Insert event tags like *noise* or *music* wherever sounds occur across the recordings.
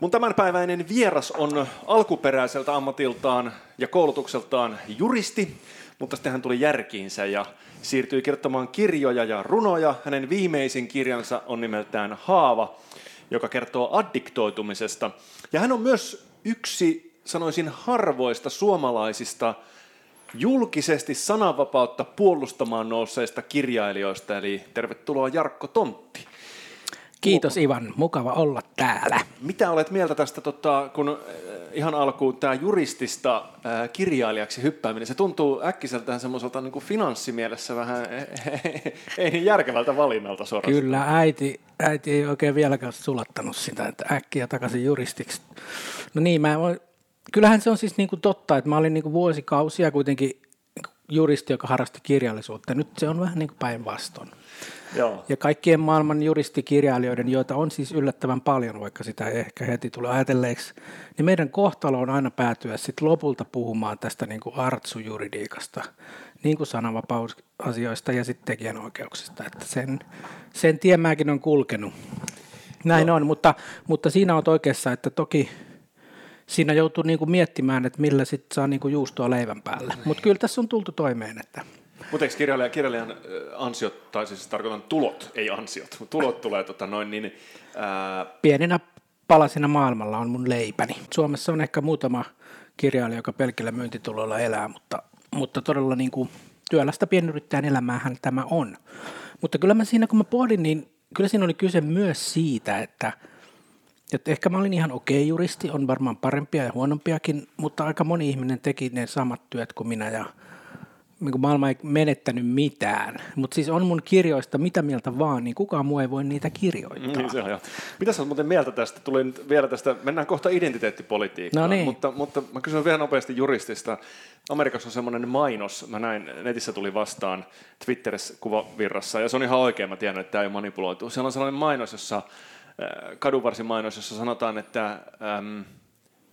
Mun tämänpäiväinen vieras on alkuperäiseltä ammatiltaan ja koulutukseltaan juristi, mutta sitten hän tuli järkiinsä ja siirtyi kirjoittamaan kirjoja ja runoja. Hänen viimeisin kirjansa on nimeltään Haava, joka kertoo addiktoitumisesta. Ja hän on myös yksi, sanoisin, harvoista suomalaisista julkisesti sananvapautta puolustamaan nousseista kirjailijoista. Eli tervetuloa Jarkko Tontti. Kiitos Ivan, mukava olla täällä. Mitä olet mieltä tästä, tota, kun äh, ihan alkuun tämä juristista äh, kirjailijaksi hyppääminen, se tuntuu äkkiseltään semmoiselta niin finanssimielessä vähän *laughs* ei niin järkevältä valinnalta suorastaan. Kyllä, äiti, äiti ei oikein vieläkään sulattanut sitä, että äkkiä takaisin juristiksi. No niin, mä voin, kyllähän se on siis niin kuin totta, että mä olin niin kuin vuosikausia kuitenkin juristi, joka harrasti kirjallisuutta. Nyt se on vähän niin kuin päinvastoin. Joo. Ja kaikkien maailman juristikirjailijoiden, joita on siis yllättävän paljon, vaikka sitä ei ehkä heti tule ajatelleeksi, niin meidän kohtalo on aina päätyä sitten lopulta puhumaan tästä niin kuin artsujuridiikasta, niin kuin sananvapausasioista ja sitten tekijänoikeuksista. Että sen, sen tien mäkin on kulkenut. Näin no. on, mutta, mutta siinä on oikeassa, että toki siinä joutuu niin kuin miettimään, että millä sitten saa niin kuin juustoa leivän päälle. Mutta kyllä tässä on tultu toimeen, että – mutta eikö kirjailijan, kirjailijan ansiot, tai siis tarkoitan tulot, ei ansiot, mutta tulot tulee tota noin niin... Ää... Pieninä palasina maailmalla on mun leipäni. Suomessa on ehkä muutama kirjailija, joka pelkillä myyntituloilla elää, mutta, mutta todella niin kuin työlästä pienyrittäjän elämäähän tämä on. Mutta kyllä mä siinä, kun mä pohdin, niin kyllä siinä oli kyse myös siitä, että, että ehkä mä olin ihan okei okay juristi, on varmaan parempia ja huonompiakin, mutta aika moni ihminen teki ne samat työt kuin minä ja niin maailma ei menettänyt mitään, mutta siis on mun kirjoista mitä mieltä vaan, niin kukaan muu ei voi niitä kirjoittaa. Niin se on. Mitä sä muuten mieltä tästä? Tulin vielä tästä, mennään kohta identiteettipolitiikkaan, no niin. mutta, mutta mä kysyn vielä nopeasti juristista. Amerikassa on semmoinen mainos, mä näin, netissä tuli vastaan Twitterissä kuvavirrassa, ja se on ihan oikein, mä tiedän, että tämä ei manipuloitu. Siellä on sellainen mainos, jossa, äh, kadunvarsin mainos, jossa sanotaan, että um,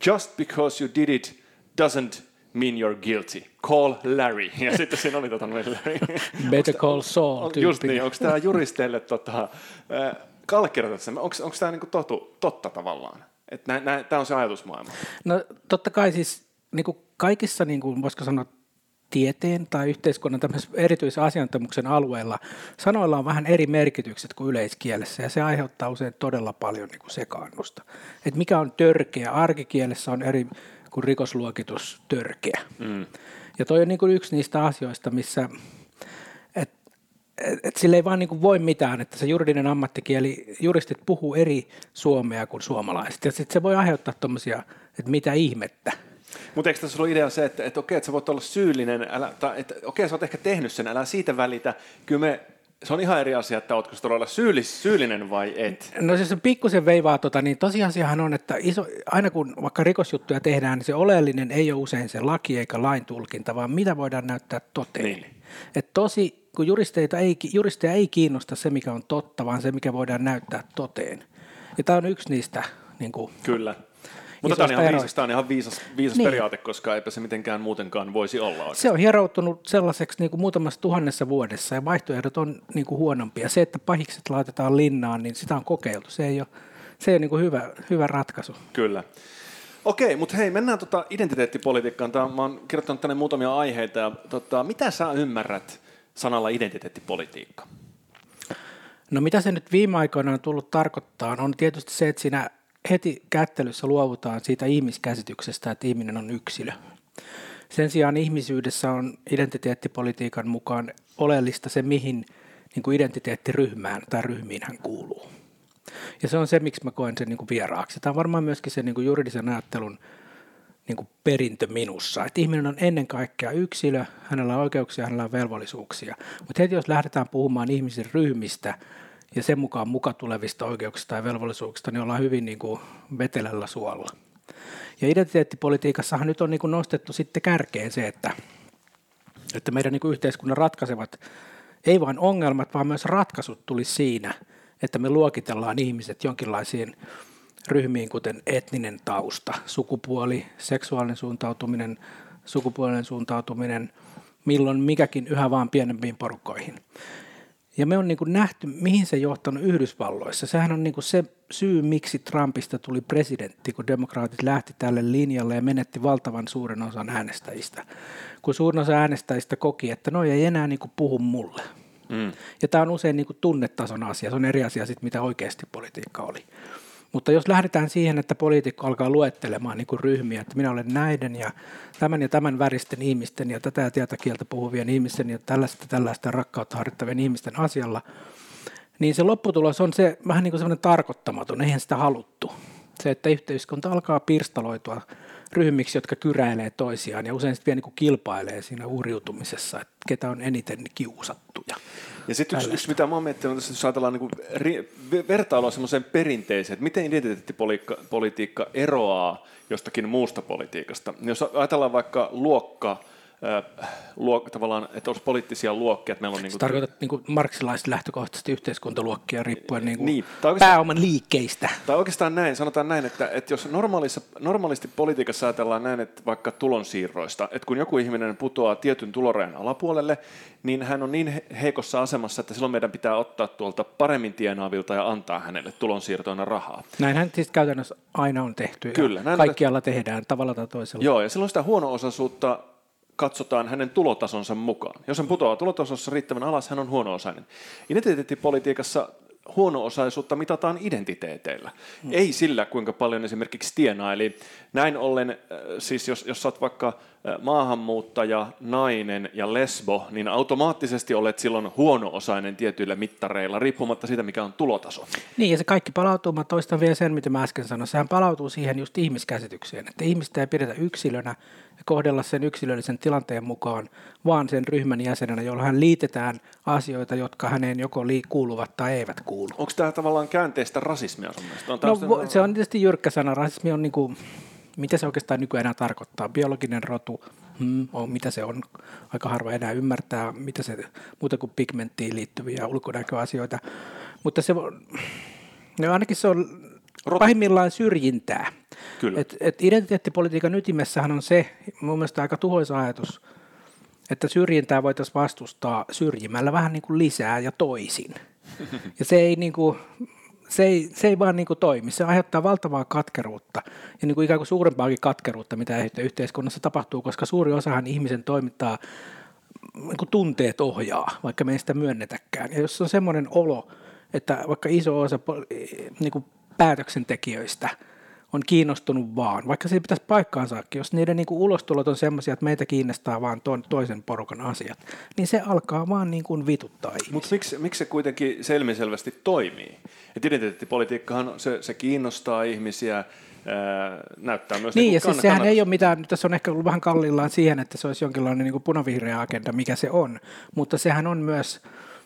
just because you did it doesn't mean you're guilty. Call Larry. Ja *laughs* sitten siinä oli tota Larry. Better call Saul. On, just niin, onko tämä juristeille tota, äh, onko tämä niinku totu, totta tavallaan? Tämä on se ajatusmaailma. No totta kai siis niinku kaikissa, niinku, voisiko sanoa, tieteen tai yhteiskunnan erityisen asiantuntemuksen alueella sanoilla on vähän eri merkitykset kuin yleiskielessä ja se aiheuttaa usein todella paljon niin kuin sekaannusta. Et mikä on törkeä, arkikielessä on eri kuin rikosluokitus törkeä. Mm. Ja toi on niin kuin yksi niistä asioista, missä et, et, et sille ei vaan niin kuin voi mitään, että se juridinen ammattikieli, juristit puhuu eri suomea kuin suomalaiset. Ja sitten se voi aiheuttaa tuommoisia, että mitä ihmettä. Mutta eikö tässä ole idea se, että, että okei, että sä voit olla syyllinen, älä, tai että okei, sä oot ehkä tehnyt sen, älä siitä välitä. Kyllä me se on ihan eri asia, että oletko todella syyllis, syyllinen vai et. No siis se pikkusen veivaa, tota, niin tosiasiahan on, että iso, aina kun vaikka rikosjuttuja tehdään, niin se oleellinen ei ole usein se laki eikä lain tulkinta, vaan mitä voidaan näyttää toteen. Niin. Et tosi, kun juristeita ei, juristeja ei kiinnosta se, mikä on totta, vaan se, mikä voidaan näyttää toteen. Ja tämä on yksi niistä. Niin kuin, Kyllä. Mutta tämä on ihan, viisas, tämä on ihan viisas, viisas niin. periaate, koska eipä se mitenkään muutenkaan voisi olla. Oikein. Se on hieroutunut sellaiseksi niin kuin muutamassa tuhannessa vuodessa ja vaihtoehdot on niin kuin huonompia. Se, että pahikset laitetaan linnaan, niin sitä on kokeiltu. Se ei ole, se ei ole niin kuin hyvä, hyvä ratkaisu. Kyllä. Okei, mutta hei, mennään tota identiteettipolitiikkaan. Tämä, mä oon kirjoittanut tänne muutamia aiheita. Ja, tota, mitä sä ymmärrät sanalla identiteettipolitiikka? No mitä se nyt viime aikoina on tullut tarkoittaa, on tietysti se, että siinä heti kättelyssä luovutaan siitä ihmiskäsityksestä, että ihminen on yksilö. Sen sijaan ihmisyydessä on identiteettipolitiikan mukaan oleellista se, mihin niin kuin identiteettiryhmään tai ryhmiin hän kuuluu. Ja se on se, miksi mä koen sen niin kuin vieraaksi. Tämä on varmaan myöskin se niin kuin juridisen ajattelun niin kuin perintö minussa. Että ihminen on ennen kaikkea yksilö, hänellä on oikeuksia, hänellä on velvollisuuksia. Mutta heti jos lähdetään puhumaan ihmisen ryhmistä, ja sen mukaan muka tulevista oikeuksista ja velvollisuuksista, niin ollaan hyvin niin kuin vetelällä suolla. Ja identiteettipolitiikassahan nyt on niin kuin nostettu sitten kärkeen se, että, että meidän niin kuin yhteiskunnan ratkaisevat ei vain ongelmat, vaan myös ratkaisut tuli siinä, että me luokitellaan ihmiset jonkinlaisiin ryhmiin, kuten etninen tausta, sukupuoli, seksuaalinen suuntautuminen, sukupuolinen suuntautuminen, milloin mikäkin yhä vaan pienempiin porukkoihin. Ja me on niin kuin nähty, mihin se johtanut Yhdysvalloissa. Sehän on niin kuin se syy, miksi Trumpista tuli presidentti, kun demokraatit lähti tälle linjalle ja menetti valtavan suuren osan äänestäjistä. Kun suurin osa äänestäjistä koki, että no ei enää niin kuin puhu mulle. Mm. Ja tämä on usein niin kuin tunnetason asia. Se on eri asia sitten, mitä oikeasti politiikka oli. Mutta jos lähdetään siihen, että poliitikko alkaa luettelemaan niin kuin ryhmiä, että minä olen näiden ja tämän ja tämän väristen ihmisten ja tätä ja tätä kieltä puhuvien ihmisten ja tällaista tällaista rakkautta harjoittavien ihmisten asialla, niin se lopputulos on se vähän niin kuin semmoinen tarkoittamaton, eihän sitä haluttu. Se, että yhteiskunta alkaa pirstaloitua ryhmiksi, jotka kyräilee toisiaan ja usein sitten vielä niin kuin kilpailee siinä uuriutumisessa, että ketä on eniten kiusattuja. Ja sitten yksi, yksi, mitä mä oon miettinyt, jos ajatellaan niin ri, vertailua semmoiseen perinteiseen, että miten identiteettipolitiikka eroaa jostakin muusta politiikasta. Jos ajatellaan vaikka luokka, luok, tavallaan, että olisi poliittisia luokkia. Että meillä on niin kuin... Tarkoitat niin kuin marksilaiset lähtökohtaisesti yhteiskuntaluokkia riippuen niin kuin niin, pääoman liikkeistä. Tai oikeastaan näin, sanotaan näin, että, että jos normaalissa, normaalisti politiikassa ajatellaan näin, että vaikka tulonsiirroista, että kun joku ihminen putoaa tietyn tulorajan alapuolelle, niin hän on niin heikossa asemassa, että silloin meidän pitää ottaa tuolta paremmin tienaavilta ja antaa hänelle tulonsiirtoina rahaa. Näinhän siis käytännössä aina on tehty. Kyllä. Näin kaikkialla tehdään tavalla tai toisella. Joo, ja silloin sitä huono-osaisuutta katsotaan hänen tulotasonsa mukaan. Jos hän putoaa tulotasossa riittävän alas, hän on huono-osainen. Identiteettipolitiikassa huono-osaisuutta mitataan identiteeteillä, mm. ei sillä, kuinka paljon esimerkiksi tienaa. Eli näin ollen, äh, siis jos, jos olet vaikka maahanmuuttaja, nainen ja lesbo, niin automaattisesti olet silloin huono-osainen tietyillä mittareilla, riippumatta siitä, mikä on tulotaso. Niin, ja se kaikki palautuu, mä toistan vielä sen, mitä mä äsken sanoin, sehän palautuu siihen just ihmiskäsitykseen, että ihmistä ei pidetä yksilönä, ja kohdella sen yksilöllisen tilanteen mukaan, vaan sen ryhmän jäsenenä, jolla hän liitetään asioita, jotka häneen joko kuuluvat tai eivät kuulu. Onko tämä tavallaan käänteistä rasismia sun mielestä? On no, se on tietysti jyrkkä sana. Rasismi on niin kuin, mitä se oikeastaan nykyään enää tarkoittaa? Biologinen rotu, hmm, on, mitä se on? Aika harva enää ymmärtää, mitä se muuta kuin pigmenttiin liittyviä ulkonäköasioita. Mutta se on, no ainakin se on Rot... pahimmillaan syrjintää. Kyllä. Et, et identiteettipolitiikan ytimessähän on se, mun mielestä aika tuhoisa ajatus, että syrjintää voitaisiin vastustaa syrjimällä vähän niin kuin lisää ja toisin. *laughs* Ja se ei, niin kuin, se ei, se ei vaan niin kuin toimi. Se aiheuttaa valtavaa katkeruutta ja niin kuin ikään kuin suurempaakin katkeruutta, mitä yhteiskunnassa tapahtuu, koska suuri osahan ihmisen toimittaa niin kuin tunteet ohjaa, vaikka me ei sitä myönnetäkään. Ja jos on semmoinen olo, että vaikka iso osa niin kuin päätöksentekijöistä on kiinnostunut vaan, vaikka se pitäisi paikkaansaakin, jos niiden niin kuin ulostulot on sellaisia, että meitä kiinnostaa vaan toisen porukan asiat, niin se alkaa vaan niin kuin vituttaa Mutta miksi, miksi se kuitenkin selmiselvästi toimii? Et identiteettipolitiikkahan se, se kiinnostaa ihmisiä, näyttää myös niin, niin ja siis sehän ei ole mitään, tässä on ehkä ollut vähän kallillaan siihen, että se olisi jonkinlainen niin kuin punavihreä agenda, mikä se on, mutta sehän on myös,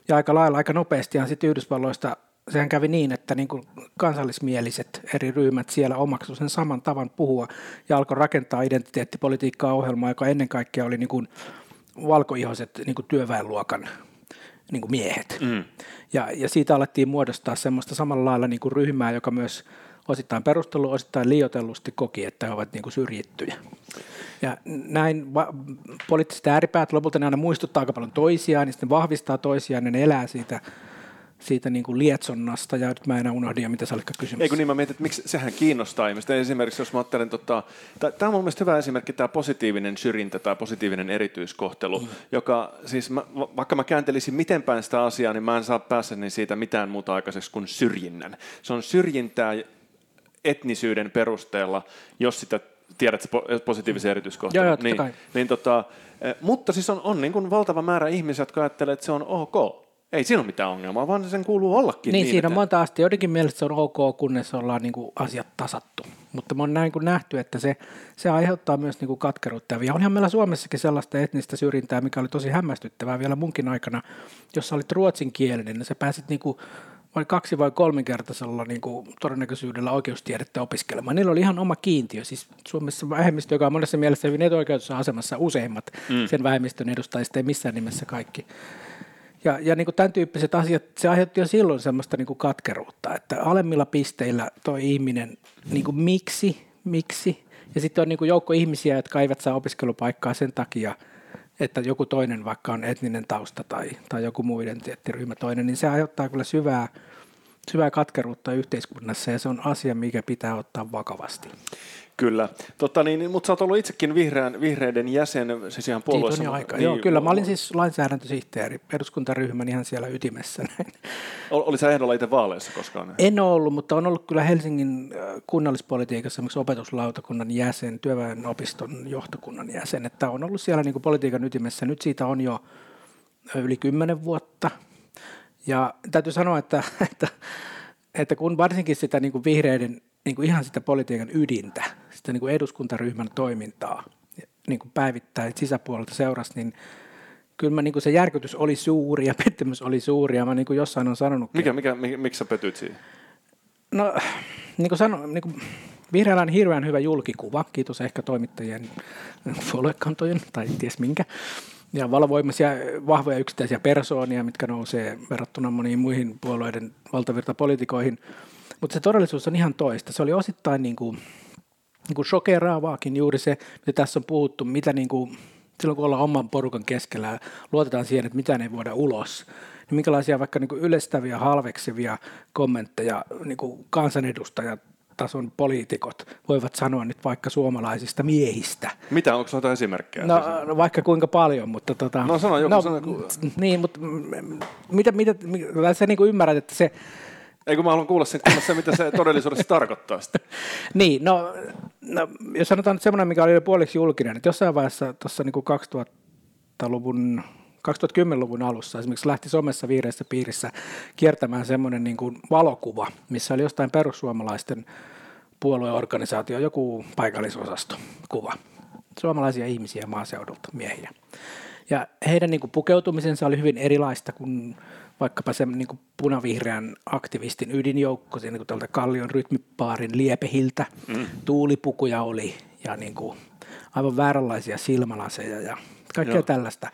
ja aika lailla, aika nopeastihan sitten Yhdysvalloista sehän kävi niin, että niin kuin kansallismieliset eri ryhmät siellä omaksu sen saman tavan puhua ja alkoi rakentaa identiteettipolitiikkaa ohjelmaa, joka ennen kaikkea oli niin kuin valkoihoiset niin kuin työväenluokan niin kuin miehet. Mm. Ja, ja siitä alettiin muodostaa semmoista samalla lailla niin kuin ryhmää, joka myös osittain perustelu, osittain liiotellusti koki, että he ovat niin kuin syrjittyjä. Ja näin va- poliittiset ääripäät lopulta ne aina muistuttaa aika paljon toisiaan, niin sitten vahvistaa toisiaan, ja ne elää siitä siitä niin kuin lietsonnasta, ja nyt mä enää unohdin, mitä sä olitko kysymys. Eikö niin, mä mietin, että miksi sehän kiinnostaa ihmistä. Esimerkiksi jos mä ajattelen, tota, tämä on mun mielestä hyvä esimerkki, tämä positiivinen syrjintä tai positiivinen erityiskohtelu, mm. joka siis, mä, vaikka mä kääntelisin miten päin sitä asiaa, niin mä en saa päässäni siitä mitään muuta aikaiseksi kuin syrjinnän. Se on syrjintää etnisyyden perusteella, jos sitä tiedät se positiivisen erityiskohtelun. Joo, joo, niin, niin, tota, eh, mutta siis on, on niin kuin valtava määrä ihmisiä, jotka ajattelee, että se on ok ei siinä ole mitään ongelmaa, vaan sen kuuluu ollakin niin. Niin, siinä on monta asti. Joidenkin mielestä se on ok, kunnes ollaan niin kuin asiat tasattu. Mutta me on näin kuin nähty, että se, se aiheuttaa myös niin kuin katkeruutta. Ja onhan meillä Suomessakin sellaista etnistä syrjintää, mikä oli tosi hämmästyttävää vielä munkin aikana. Jos sä olit ruotsinkielinen, niin sä pääsit niin kuin vai kaksi- vai kolminkertaisella niin kuin todennäköisyydellä oikeustiedettä opiskelemaan. Niillä oli ihan oma kiintiö. Siis Suomessa vähemmistö, joka on monessa mielessä hyvin etuoikeutussa asemassa useimmat mm. sen vähemmistön edustajista, ei missään nimessä kaikki. Ja, ja niin kuin tämän tyyppiset asiat, se aiheutti jo silloin semmoista niin kuin katkeruutta, että alemmilla pisteillä toi ihminen, niin kuin miksi, miksi, ja sitten on niin kuin joukko ihmisiä, jotka eivät saa opiskelupaikkaa sen takia, että joku toinen vaikka on etninen tausta tai, tai joku muu identiteettiryhmä toinen, niin se aiheuttaa kyllä syvää, syvää katkeruutta yhteiskunnassa ja se on asia, mikä pitää ottaa vakavasti. Kyllä, Totta, niin, mutta sä oot ollut itsekin vihreän, vihreiden jäsen, siis ihan puolueessa. Siitä on jo aika. Niin, Joo, kyllä, mä olin siis lainsäädäntösihteeri, eduskuntaryhmän ihan siellä ytimessä. *laughs* Näin. Oli sä ehdolla itse vaaleissa koskaan? En ole ollut, mutta on ollut kyllä Helsingin äh, kunnallispolitiikassa esimerkiksi opetuslautakunnan jäsen, työväenopiston johtokunnan jäsen, että on ollut siellä niin kuin politiikan ytimessä. Nyt siitä on jo yli kymmenen vuotta. Ja täytyy sanoa, että, että, että kun varsinkin sitä niin kuin vihreiden niin kuin ihan sitä politiikan ydintä, sitä niin kuin eduskuntaryhmän toimintaa niin kuin päivittäin sisäpuolelta seurasi, niin kyllä mä, niin kuin se järkytys oli suuri ja pettymys oli suuri ja mä niin kuin jossain on sanonut. Mikä, mikä, mikä, miksi sä petyt siihen? No niin kuin sanoin, niin kuin, Vihreällä on hirveän hyvä julkikuva, kiitos ehkä toimittajien puoluekantojen tai ties minkä. Ja valvoimaisia vahvoja yksittäisiä persoonia, mitkä nousee verrattuna moniin muihin puolueiden valtavirtapolitikoihin. Mutta se todellisuus on ihan toista. Se oli osittain niin kuin, niin kuin shokeraavaakin juuri se, mitä tässä on puhuttu, mitä niin kuin, silloin kun ollaan oman porukan keskellä luotetaan siihen, että mitään ei voida ulos, niin minkälaisia vaikka niin kuin yleistäviä, halveksivia kommentteja niin kuin kansanedustajat tason poliitikot voivat sanoa nyt vaikka suomalaisista miehistä. Mitä, onko noita esimerkkejä? No, no vaikka kuinka paljon, mutta tota... No sano joku, no, sano joku. Niin, mutta mitä, mitä, mitä sä niin kuin ymmärrät, että se ei kun mä haluan kuulla sen, kuulla sen mitä se todellisuudessa *laughs* tarkoittaa sitä. niin, no, no, jos sanotaan nyt semmoinen, mikä oli jo puoliksi julkinen, että jossain vaiheessa tuossa niin 2000-luvun 2010-luvun alussa esimerkiksi lähti somessa vihreässä piirissä kiertämään semmoinen niin kuin valokuva, missä oli jostain perussuomalaisten puolueorganisaatio, joku paikallisosasto kuva. Suomalaisia ihmisiä maaseudulta, miehiä. Ja heidän niin kuin pukeutumisensa oli hyvin erilaista kuin vaikkapa se niin kuin punavihreän aktivistin ydinjoukko, niin kuin tältä Kallion rytmipaarin liepehiltä, mm. tuulipukuja oli ja niin kuin aivan vääränlaisia silmälaseja ja kaikkea Joo. tällaista.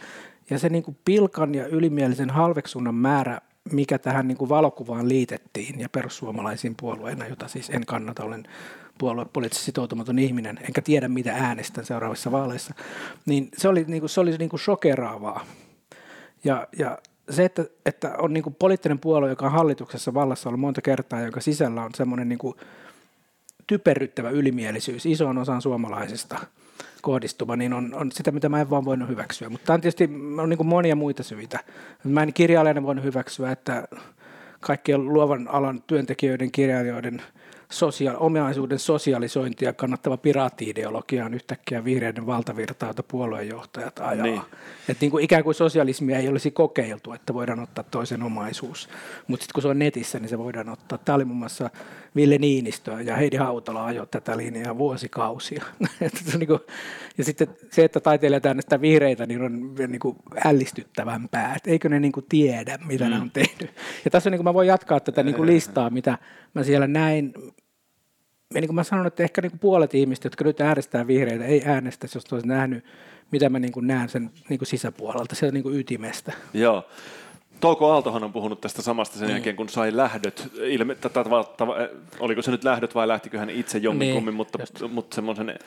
Ja se niin kuin pilkan ja ylimielisen halveksunnan määrä, mikä tähän niin kuin valokuvaan liitettiin ja perussuomalaisiin puolueena, jota siis en kannata, olen puoluepoliittisesti sitoutumaton ihminen, enkä tiedä mitä äänestän seuraavissa vaaleissa, niin se oli, niin kuin, se oli niin kuin shokeraavaa. Ja, ja se, että, että on niin kuin poliittinen puolue, joka on hallituksessa vallassa ollut monta kertaa, joka sisällä on semmoinen niin kuin typerryttävä ylimielisyys isoon osaan suomalaisista kohdistuva, niin on, on sitä, mitä mä en vaan voinut hyväksyä. Mutta on tietysti on niin monia muita syitä. Mä en kirjailijana voinut hyväksyä, että kaikkien luovan alan työntekijöiden, kirjailijoiden – sosia- omaisuuden sosialisointia kannattava piraattiideologia on yhtäkkiä vihreiden valtavirta, jota puoluejohtajat ajaa. Niin. Et niin kuin ikään kuin sosialismia ei olisi kokeiltu, että voidaan ottaa toisen omaisuus. Mutta sitten kun se on netissä, niin se voidaan ottaa. Tämä oli muun muassa Ville Niinistö ja Heidi Hautala ajoi tätä linjaa vuosikausia. *laughs* Niinku, ja sitten se, että taiteilijat äänestää vihreitä, niin on niin kuin ällistyttävämpää. Et eikö ne niin kuin tiedä, mitä mm. ne on tehnyt. Ja tässä niin kuin mä voin jatkaa tätä niin kuin listaa, mitä mä siellä näin ja niin kuin mä sanon, että ehkä niin kuin puolet ihmistä, jotka nyt äänestää vihreitä, ei äänestä, jos olisi nähnyt, mitä mä niin kuin näen sen niin kuin sisäpuolelta, sieltä niin kuin ytimestä. Joo. Touko Aaltohan on puhunut tästä samasta sen niin. jälkeen, kun sai lähdöt. Ilme, tata, tata, oliko se nyt lähdöt vai lähtikö hän itse jomminkummin, niin, mutta, mutta semmoisen,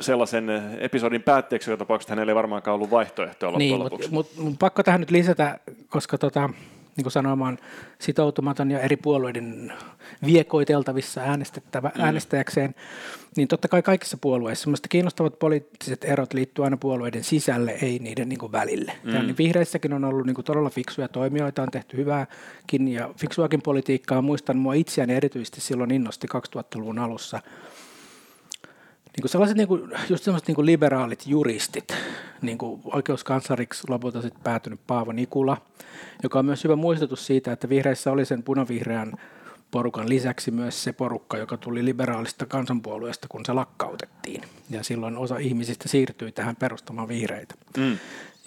sellaisen episodin päätteeksi joka tapauksessa hänellä ei varmaankaan ollut vaihtoehtoa niin, mutta mut, mut, pakko tähän nyt lisätä, koska tota, niin kuin sanomaan, sitoutumaton ja eri puolueiden viekoiteltavissa äänestettävä, mm. äänestäjäkseen, niin totta kai kaikissa puolueissa semmoista kiinnostavat poliittiset erot liittyy aina puolueiden sisälle, ei niiden niin kuin välille. Mm. Ja niin vihreissäkin on ollut niin kuin todella fiksuja toimijoita, on tehty hyvääkin ja fiksuakin politiikkaa. Muistan mua itseäni erityisesti silloin innosti 2000-luvun alussa – niin kuin sellaiset niin kuin, just sellaiset niin kuin liberaalit juristit, niin kuin oikeuskanslariksi lopulta sitten päätynyt Paavo Nikula, joka on myös hyvä muistutus siitä, että vihreissä oli sen punavihreän porukan lisäksi myös se porukka, joka tuli liberaalista kansanpuolueesta, kun se lakkautettiin. Ja silloin osa ihmisistä siirtyi tähän perustamaan vihreitä. Mm.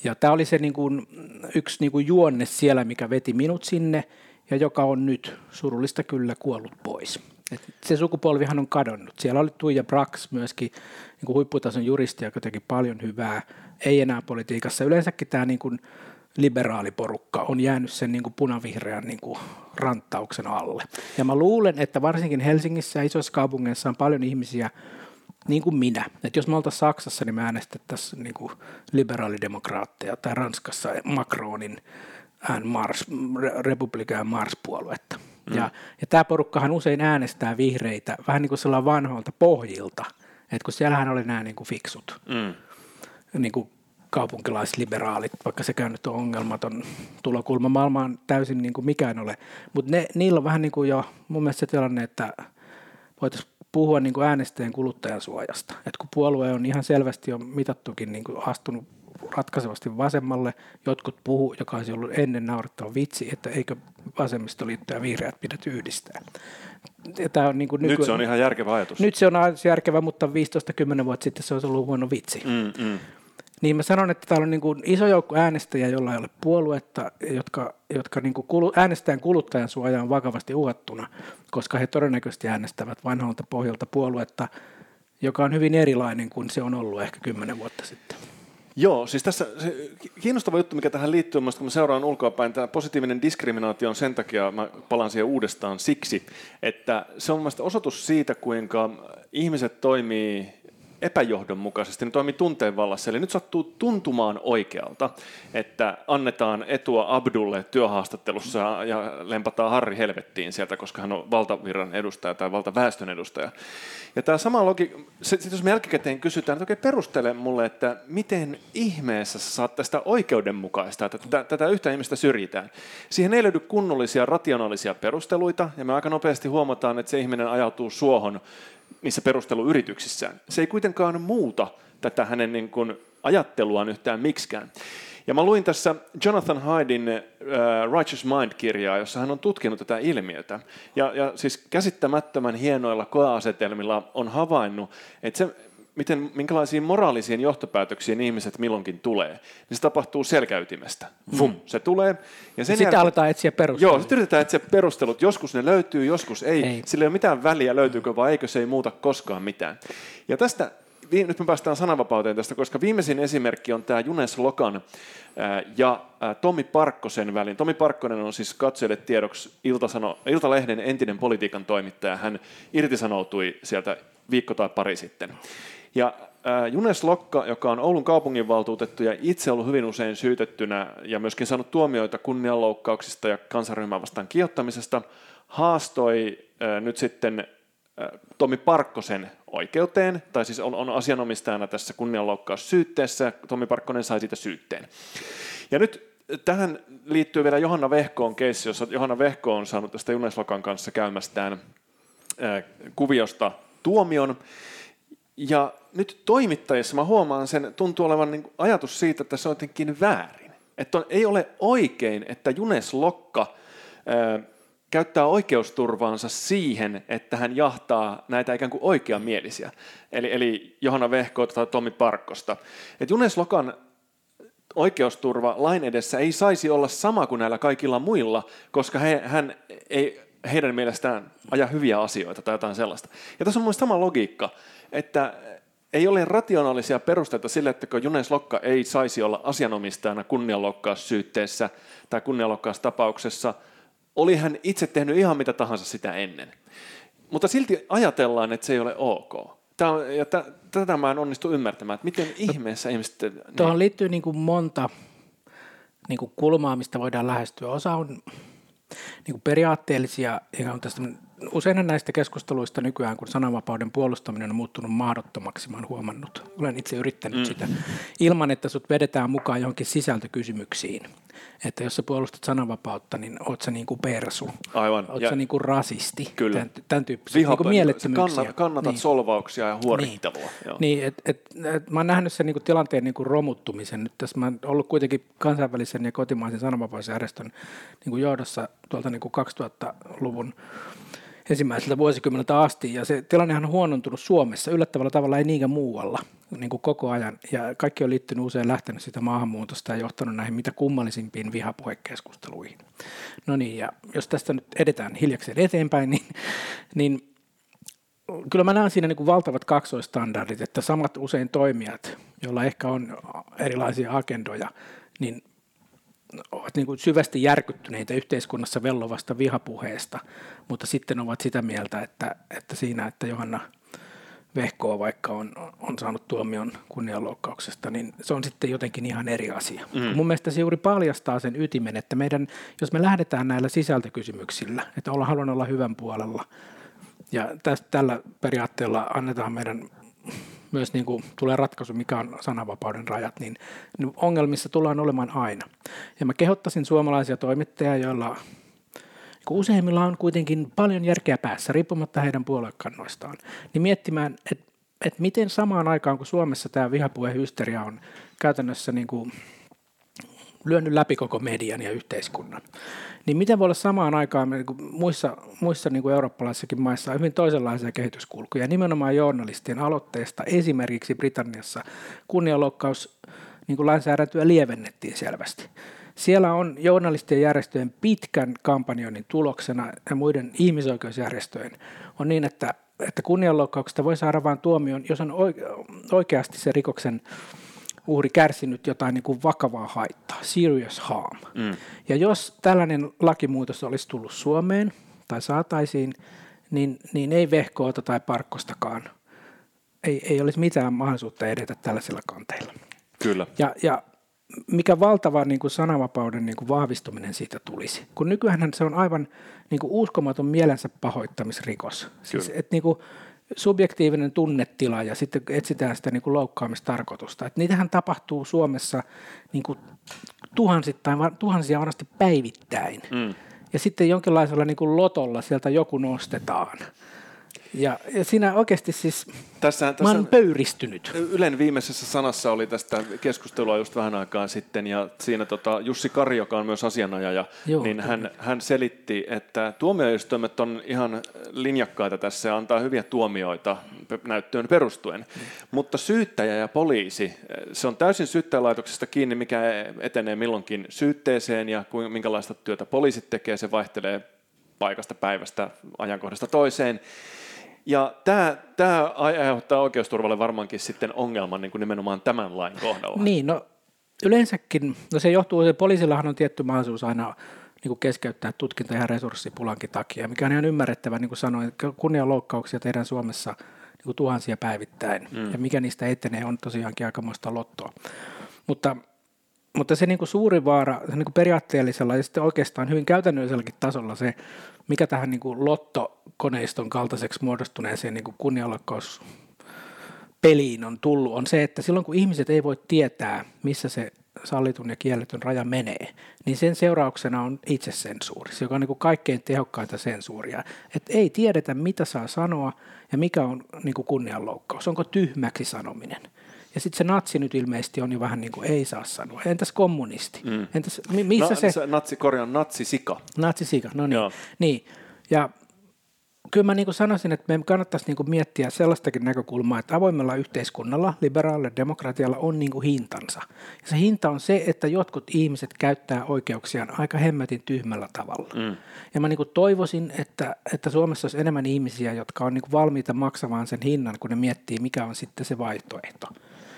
Ja tämä oli se niin kuin, yksi niin kuin juonne siellä, mikä veti minut sinne ja joka on nyt surullista kyllä kuollut pois. Et se sukupolvihan on kadonnut. Siellä oli Tuija Brax myöskin niin kuin huipputason juristi, joka teki paljon hyvää. Ei enää politiikassa. Yleensäkin tämä niin kuin liberaaliporukka on jäänyt sen niin kuin punavihreän niin kuin ranttauksen alle. Ja mä luulen, että varsinkin Helsingissä ja isoissa kaupungeissa on paljon ihmisiä, niin kuin minä. Että jos me oltaisiin Saksassa, niin me äänestettäisiin niin kuin liberaalidemokraatteja tai Ranskassa Macronin ään Mars, republikaan Mars-puoluetta. Mm. Ja, ja tämä porukkahan usein äänestää vihreitä vähän niin kuin sellainen vanhoilta pohjilta, että kun siellähän oli nämä niin kuin fiksut, mm. niin kuin kaupunkilaisliberaalit, vaikka sekään nyt on ongelmaton tulokulma maailmaan täysin niin kuin mikään ole. Mutta niillä on vähän niin kuin jo mun mielestä se tilanne, että voitaisiin puhua niin kuin äänestäjän kuluttajan suojasta. Et kun puolue on ihan selvästi jo mitattukin niin kuin astunut ratkaisevasti vasemmalle, jotkut puhu, joka olisi ollut ennen naurettava vitsi, että eikö vasemmistoliitto ja vihreät pidä yhdistää. Tämä on niin kuin nyky- nyt se on ihan järkevä ajatus. Nyt se on järkevä, mutta 15-10 vuotta sitten se olisi ollut huono vitsi. Mm, mm. Niin mä sanon, että täällä on niin kuin iso joukko äänestäjiä, joilla ei ole puoluetta, jotka, jotka niin kuin kulu, äänestäjän kuluttajan suoja on vakavasti uhattuna, koska he todennäköisesti äänestävät vanhalta pohjalta puoluetta, joka on hyvin erilainen kuin se on ollut ehkä kymmenen vuotta sitten. Joo, siis tässä se kiinnostava juttu, mikä tähän liittyy, kun mä seuraan ulkoapäin, tämä positiivinen diskriminaatio on sen takia, mä palaan siihen uudestaan siksi, että se on mielestäni osoitus siitä, kuinka ihmiset toimii epäjohdonmukaisesti, ne toimii tunteen vallassa. Eli nyt sattuu tuntumaan oikealta, että annetaan etua Abdulle työhaastattelussa ja lempataan Harri helvettiin sieltä, koska hän on valtavirran edustaja tai valtaväestön edustaja. Ja tämä sama logi, sitten jos me jälkikäteen kysytään, että okei perustele mulle, että miten ihmeessä sä saat tästä oikeudenmukaista, että tätä, tätä yhtä ihmistä syrjitään. Siihen ei löydy kunnollisia, rationaalisia perusteluita, ja me aika nopeasti huomataan, että se ihminen ajautuu suohon niissä perusteluyrityksissään. Se ei kuitenkaan muuta tätä hänen niin kuin ajatteluaan yhtään miksikään. Ja mä luin tässä Jonathan Haidin uh, Righteous Mind-kirjaa, jossa hän on tutkinut tätä ilmiötä. Ja, ja siis käsittämättömän hienoilla koeasetelmilla on havainnut, että se, miten, minkälaisiin moraalisiin johtopäätöksiin ihmiset milloinkin tulee, niin se tapahtuu selkäytimestä. Fum, mm. se tulee. Ja sen sitten jälkeen, aletaan etsiä perustelut. Joo, sitten yritetään etsiä perustelut. Joskus ne löytyy, joskus ei. ei. Sillä ei ole mitään väliä, löytyykö vai eikö se ei muuta koskaan mitään. Ja tästä, nyt me päästään sananvapauteen tästä, koska viimeisin esimerkki on tämä Junes Lokan ja Tomi Parkkosen välin. Tomi Parkkonen on siis katsojille tiedoksi Iltasano, Iltalehden entinen politiikan toimittaja. Hän irtisanoutui sieltä viikko tai pari sitten. Ja Junes Lokka, joka on Oulun kaupunginvaltuutettu ja itse ollut hyvin usein syytettynä ja myöskin saanut tuomioita kunnianloukkauksista ja kansanryhmän vastaan kiihottamisesta, haastoi nyt sitten Tomi Parkkosen oikeuteen, tai siis on, on asianomistajana tässä kunnianloukkaussyytteessä, Tomi Parkkonen sai siitä syytteen. Ja nyt tähän liittyy vielä Johanna Vehkoon keissi, jossa Johanna Vehko on saanut tästä Junes Lokan kanssa käymästään kuviosta tuomion, ja nyt toimittajissa mä huomaan sen, tuntuu olevan niin ajatus siitä, että se on jotenkin väärin. Että on, ei ole oikein, että Junes Lokka ää, käyttää oikeusturvaansa siihen, että hän jahtaa näitä ikään kuin oikeamielisiä. Eli, eli Johanna Vehko tai Tomi Parkkosta. Että Junes Lokan oikeusturva lain edessä ei saisi olla sama kuin näillä kaikilla muilla, koska he, hän ei heidän mielestään aja hyviä asioita tai jotain sellaista. Ja tässä on mun sama logiikka että ei ole rationaalisia perusteita sille, että kun Junes Lokka ei saisi olla asianomistajana kunnianloukkaussyytteessä tai kunnianloukkaustapauksessa, oli hän itse tehnyt ihan mitä tahansa sitä ennen. Mutta silti ajatellaan, että se ei ole ok. Tämä on, ja t- tätä mä en onnistu ymmärtämään, että miten ihmeessä ihmiset... Niin... Tuohon liittyy niin kuin monta niin kuin kulmaa, mistä voidaan lähestyä. Osa on niin kuin periaatteellisia, ja on tästä usein näistä keskusteluista nykyään, kun sananvapauden puolustaminen on muuttunut mahdottomaksi, mä olen huomannut. Olen itse yrittänyt mm. sitä ilman, että sut vedetään mukaan johonkin sisältökysymyksiin. Että jos sä puolustat sananvapautta, niin oot sä niin kuin persu. Aivan. Oot ja sä niin kuin rasisti. Kyllä. Tämän, tämän tyyppisiä niin kuin mielettömyyksiä. Kannat, kannatat niin. solvauksia ja huorittelua. Niin, niin et, et, et, mä oon nähnyt sen niin kuin tilanteen niin kuin romuttumisen. Nyt tässä mä oon ollut kuitenkin kansainvälisen ja kotimaisen sananvapausjärjestön niin kuin johdossa tuolta niin kuin 2000-luvun ensimmäiseltä vuosikymmeneltä asti, ja se tilannehan on huonontunut Suomessa yllättävällä tavalla, ei niinkään muualla, niin kuin koko ajan, ja kaikki on liittynyt usein lähtenyt sitä maahanmuutosta ja johtanut näihin mitä kummallisimpiin vihapuhekeskusteluihin. No niin, ja jos tästä nyt edetään hiljakseen eteenpäin, niin, niin kyllä mä näen siinä niin kuin valtavat kaksoistandardit, että samat usein toimijat, joilla ehkä on erilaisia agendoja, niin ovat niin kuin syvästi järkyttyneitä yhteiskunnassa vellovasta vihapuheesta, mutta sitten ovat sitä mieltä, että, että siinä, että Johanna vehkoa, vaikka on, on saanut tuomion kunnianloukkauksesta, niin se on sitten jotenkin ihan eri asia. Mm. Mun mielestä se juuri paljastaa sen ytimen, että meidän, jos me lähdetään näillä sisältökysymyksillä, että olla, haluan olla hyvän puolella, ja tästä, tällä periaatteella annetaan meidän myös niin kuin tulee ratkaisu, mikä on sananvapauden rajat, niin, ongelmissa tullaan olemaan aina. Ja mä kehottaisin suomalaisia toimittajia, joilla kun useimmilla on kuitenkin paljon järkeä päässä, riippumatta heidän puoluekannoistaan, niin miettimään, että et miten samaan aikaan, kun Suomessa tämä vihapuhehysteria on käytännössä niin kuin lyönyt läpi koko median ja yhteiskunnan, niin miten voi olla samaan aikaan niin kuin muissa, muissa niin kuin eurooppalaisissakin maissa hyvin toisenlaisia kehityskulkuja, nimenomaan journalistien aloitteesta esimerkiksi Britanniassa kunnianloukkaus niin kuin lainsäädäntöä lievennettiin selvästi. Siellä on journalistien järjestöjen pitkän kampanjoinnin tuloksena ja muiden ihmisoikeusjärjestöjen on niin, että, että kunnianloukkauksesta voi saada vain tuomion, jos on oikeasti se rikoksen uhri kärsinyt jotain niin kuin vakavaa haittaa, serious harm. Mm. Ja jos tällainen lakimuutos olisi tullut Suomeen tai saataisiin, niin, niin ei vehkoota tai parkkostakaan. Ei, ei olisi mitään mahdollisuutta edetä tällaisilla kanteilla. Kyllä. Ja, ja mikä valtava niin kuin sananvapauden niin kuin vahvistuminen siitä tulisi. Kun nykyään se on aivan niin kuin uskomaton mielensä pahoittamisrikos. Siis, että niin kuin, subjektiivinen tunnetila ja sitten etsitään sitä niin kuin loukkaamistarkoitusta. Et niitähän tapahtuu Suomessa niin kuin tuhansittain, tuhansia varmasti päivittäin. Mm. Ja sitten jonkinlaisella niin kuin lotolla sieltä joku nostetaan. Ja, ja siinä oikeasti siis, tässä, tässä, mä oon pöyristynyt. Ylen viimeisessä sanassa oli tästä keskustelua just vähän aikaa sitten, ja siinä tota, Jussi Kari, joka on myös asianajaja, Joo, niin hän, hän selitti, että tuomioistuimet on ihan linjakkaita tässä ja antaa hyviä tuomioita näyttöön perustuen. Mm. Mutta syyttäjä ja poliisi, se on täysin syyttäjälaitoksesta kiinni, mikä etenee milloinkin syytteeseen ja minkälaista työtä poliisit tekee, se vaihtelee paikasta päivästä ajankohdasta toiseen. Ja tämä, tämä aiheuttaa oikeusturvalle varmaankin sitten ongelman niin kuin nimenomaan tämän lain kohdalla. Niin, no yleensäkin, no se johtuu, että poliisillahan on tietty mahdollisuus aina niin kuin keskeyttää tutkinta ihan resurssipulankin takia, mikä on ihan ymmärrettävä, niin kuin sanoin, että kunnianloukkauksia tehdään Suomessa niin kuin tuhansia päivittäin, mm. ja mikä niistä etenee on tosiaankin aikamoista lottoa. Mutta, mutta se niin kuin suuri vaara se niin kuin periaatteellisella ja sitten oikeastaan hyvin käytännölliselläkin tasolla se, mikä tähän niin kuin lottokoneiston kaltaiseksi muodostuneeseen niin kuin peliin on tullut, on se, että silloin kun ihmiset ei voi tietää, missä se sallitun ja kielletyn raja menee, niin sen seurauksena on itsesensuuri, joka on niin kuin kaikkein tehokkainta sensuuria. Että ei tiedetä, mitä saa sanoa ja mikä on niin kuin kunnianloukkaus. Onko tyhmäksi sanominen? Ja sitten se natsi nyt ilmeisesti on jo vähän niin kuin ei saa sanoa. Entäs kommunisti? Mm. Entäs, missä no, se... se... Natsi, korjaan, natsisika. Natsisika, no niin. niin. Ja kyllä mä niin sanoisin, että meidän kannattaisi niin miettiä sellaistakin näkökulmaa, että avoimella yhteiskunnalla, liberaalilla demokratialla on niin hintansa. Ja se hinta on se, että jotkut ihmiset käyttää oikeuksiaan aika hemmetin tyhmällä tavalla. Mm. Ja mä niin toivoisin, että, että Suomessa olisi enemmän ihmisiä, jotka on niin valmiita maksamaan sen hinnan, kun ne miettii, mikä on sitten se vaihtoehto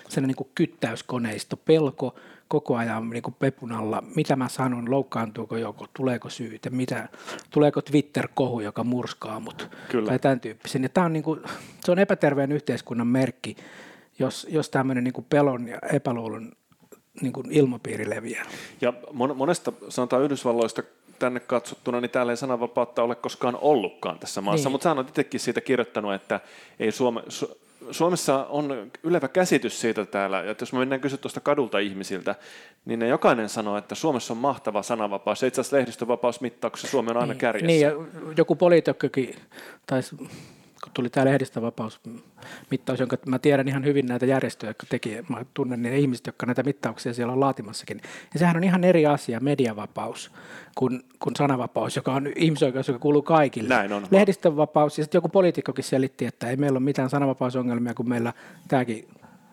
sellainen niin kuin kyttäyskoneisto, pelko koko ajan niin kuin pepun alla, mitä mä sanon, loukkaantuuko joku, tuleeko syytä, mitä, tuleeko Twitter-kohu, joka murskaa mut, Kyllä. tai tämän tyyppisen. Ja tämä on, niin kuin, se on epäterveen yhteiskunnan merkki, jos, jos tämmöinen niin kuin pelon ja epäluulon niin kuin ilmapiiri leviää. Ja monesta, sanotaan Yhdysvalloista tänne katsottuna, niin täällä ei sananvapautta ole koskaan ollutkaan tässä maassa, niin. mutta sä oot itsekin siitä kirjoittanut, että ei Suome, Su- Suomessa on ylevä käsitys siitä täällä, että jos me mennään kysyä tuosta kadulta ihmisiltä, niin ne jokainen sanoo, että Suomessa on mahtava sananvapaus. Ja itse asiassa lehdistövapausmittauksessa Suomi on aina niin, kärjessä. Niin, ja joku poliitikkokin taisi kun tuli tämä lehdistövapausmittaus, jonka mä tiedän ihan hyvin näitä järjestöjä, jotka teki, mä tunnen ne ihmiset, jotka näitä mittauksia siellä on laatimassakin. Ja sehän on ihan eri asia, mediavapaus, kuin, kuin sananvapaus, joka on ihmisoikeus, joka kuuluu kaikille. Näin on. Lehdistövapaus, ja sitten joku poliitikkokin selitti, että ei meillä ole mitään sananvapausongelmia, kun meillä tämäkin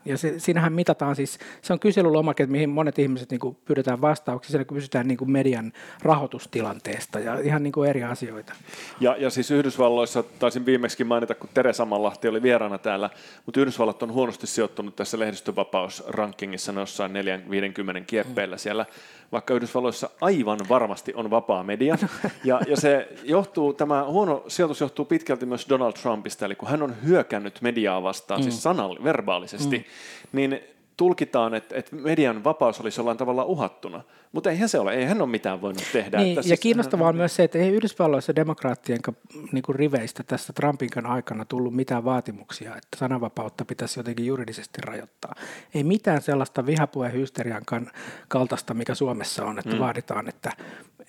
Ja se, siinähän mitataan siis, se on kyselylomake, mihin monet ihmiset niin kuin pyydetään vastauksia, siellä kysytään niin kuin median rahoitustilanteesta ja ihan niin kuin eri asioita. Ja, ja siis Yhdysvalloissa, taisin viimeksi mainita, kun Tere Samanlahti oli vieraana täällä, mutta Yhdysvallat on huonosti sijoittunut tässä lehdistövapausrankingissa jossain 450 kieppeillä siellä, vaikka Yhdysvalloissa aivan varmasti on vapaa media. *laughs* Ja, ja se johtuu, tämä huono sijoitus johtuu pitkälti myös Donald Trumpista, eli kun hän on hyökännyt mediaa vastaan, siis mm. siis sanalli, verbaalisesti, mm. niin tulkitaan, että, että median vapaus olisi jollain tavalla uhattuna. Mutta eihän se ole, ei hän ole mitään voinut tehdä. Niin, että ja siis kiinnostavaa hän... on myös se, että ei Yhdysvalloissa demokraattien niin kuin riveistä tästä Trumpin aikana tullut mitään vaatimuksia, että sananvapautta pitäisi jotenkin juridisesti rajoittaa. Ei mitään sellaista vihapuheen hysterian kaltaista, mikä Suomessa on, että mm. vaaditaan, että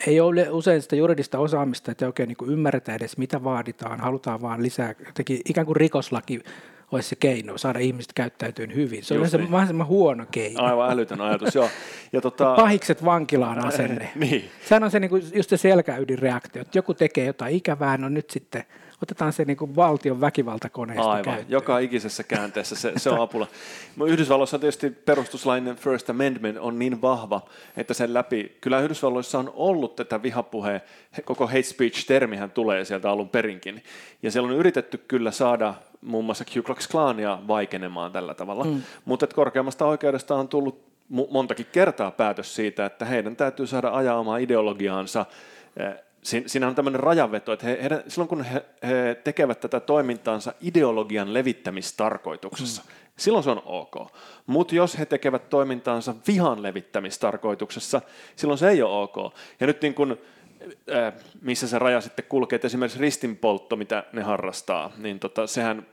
ei ole usein sitä juridista osaamista, että oikein niin ymmärretään edes, mitä vaaditaan, halutaan vaan lisää, jotenkin ikään kuin rikoslaki olisi se keino saada ihmiset käyttäytyyn hyvin. Se on niin. se vähän huono keino. Aivan älytön ajatus, joo. Ja tota... *laughs* Pahikset vankilaan asenne. *laughs* niin. Sehän on se, niin kuin, just se selkäydinreaktio, että joku tekee jotain ikävää, no nyt sitten otetaan se niin kuin valtion väkivaltakoneisto Aivan, käyttöön. joka ikisessä käänteessä se, se on apula. Yhdysvalloissa tietysti perustuslainen First Amendment on niin vahva, että sen läpi, kyllä Yhdysvalloissa on ollut tätä vihapuheen, koko hate speech-termihän tulee sieltä alun perinkin, ja siellä on yritetty kyllä saada muun muassa Ku Klux Klania vaikenemaan tällä tavalla. Mm. Mutta korkeammasta oikeudesta on tullut montakin kertaa päätös siitä, että heidän täytyy saada ajaa omaa ideologiaansa. Eh, siinä on tämmöinen rajanveto, että he, he, silloin kun he, he tekevät tätä toimintaansa ideologian levittämistarkoituksessa, mm. silloin se on ok. Mutta jos he tekevät toimintaansa vihan levittämistarkoituksessa, silloin se ei ole ok. Ja nyt niin kun, Äh, missä se raja sitten kulkee, että esimerkiksi ristinpoltto, mitä ne harrastaa, niin tota, sehän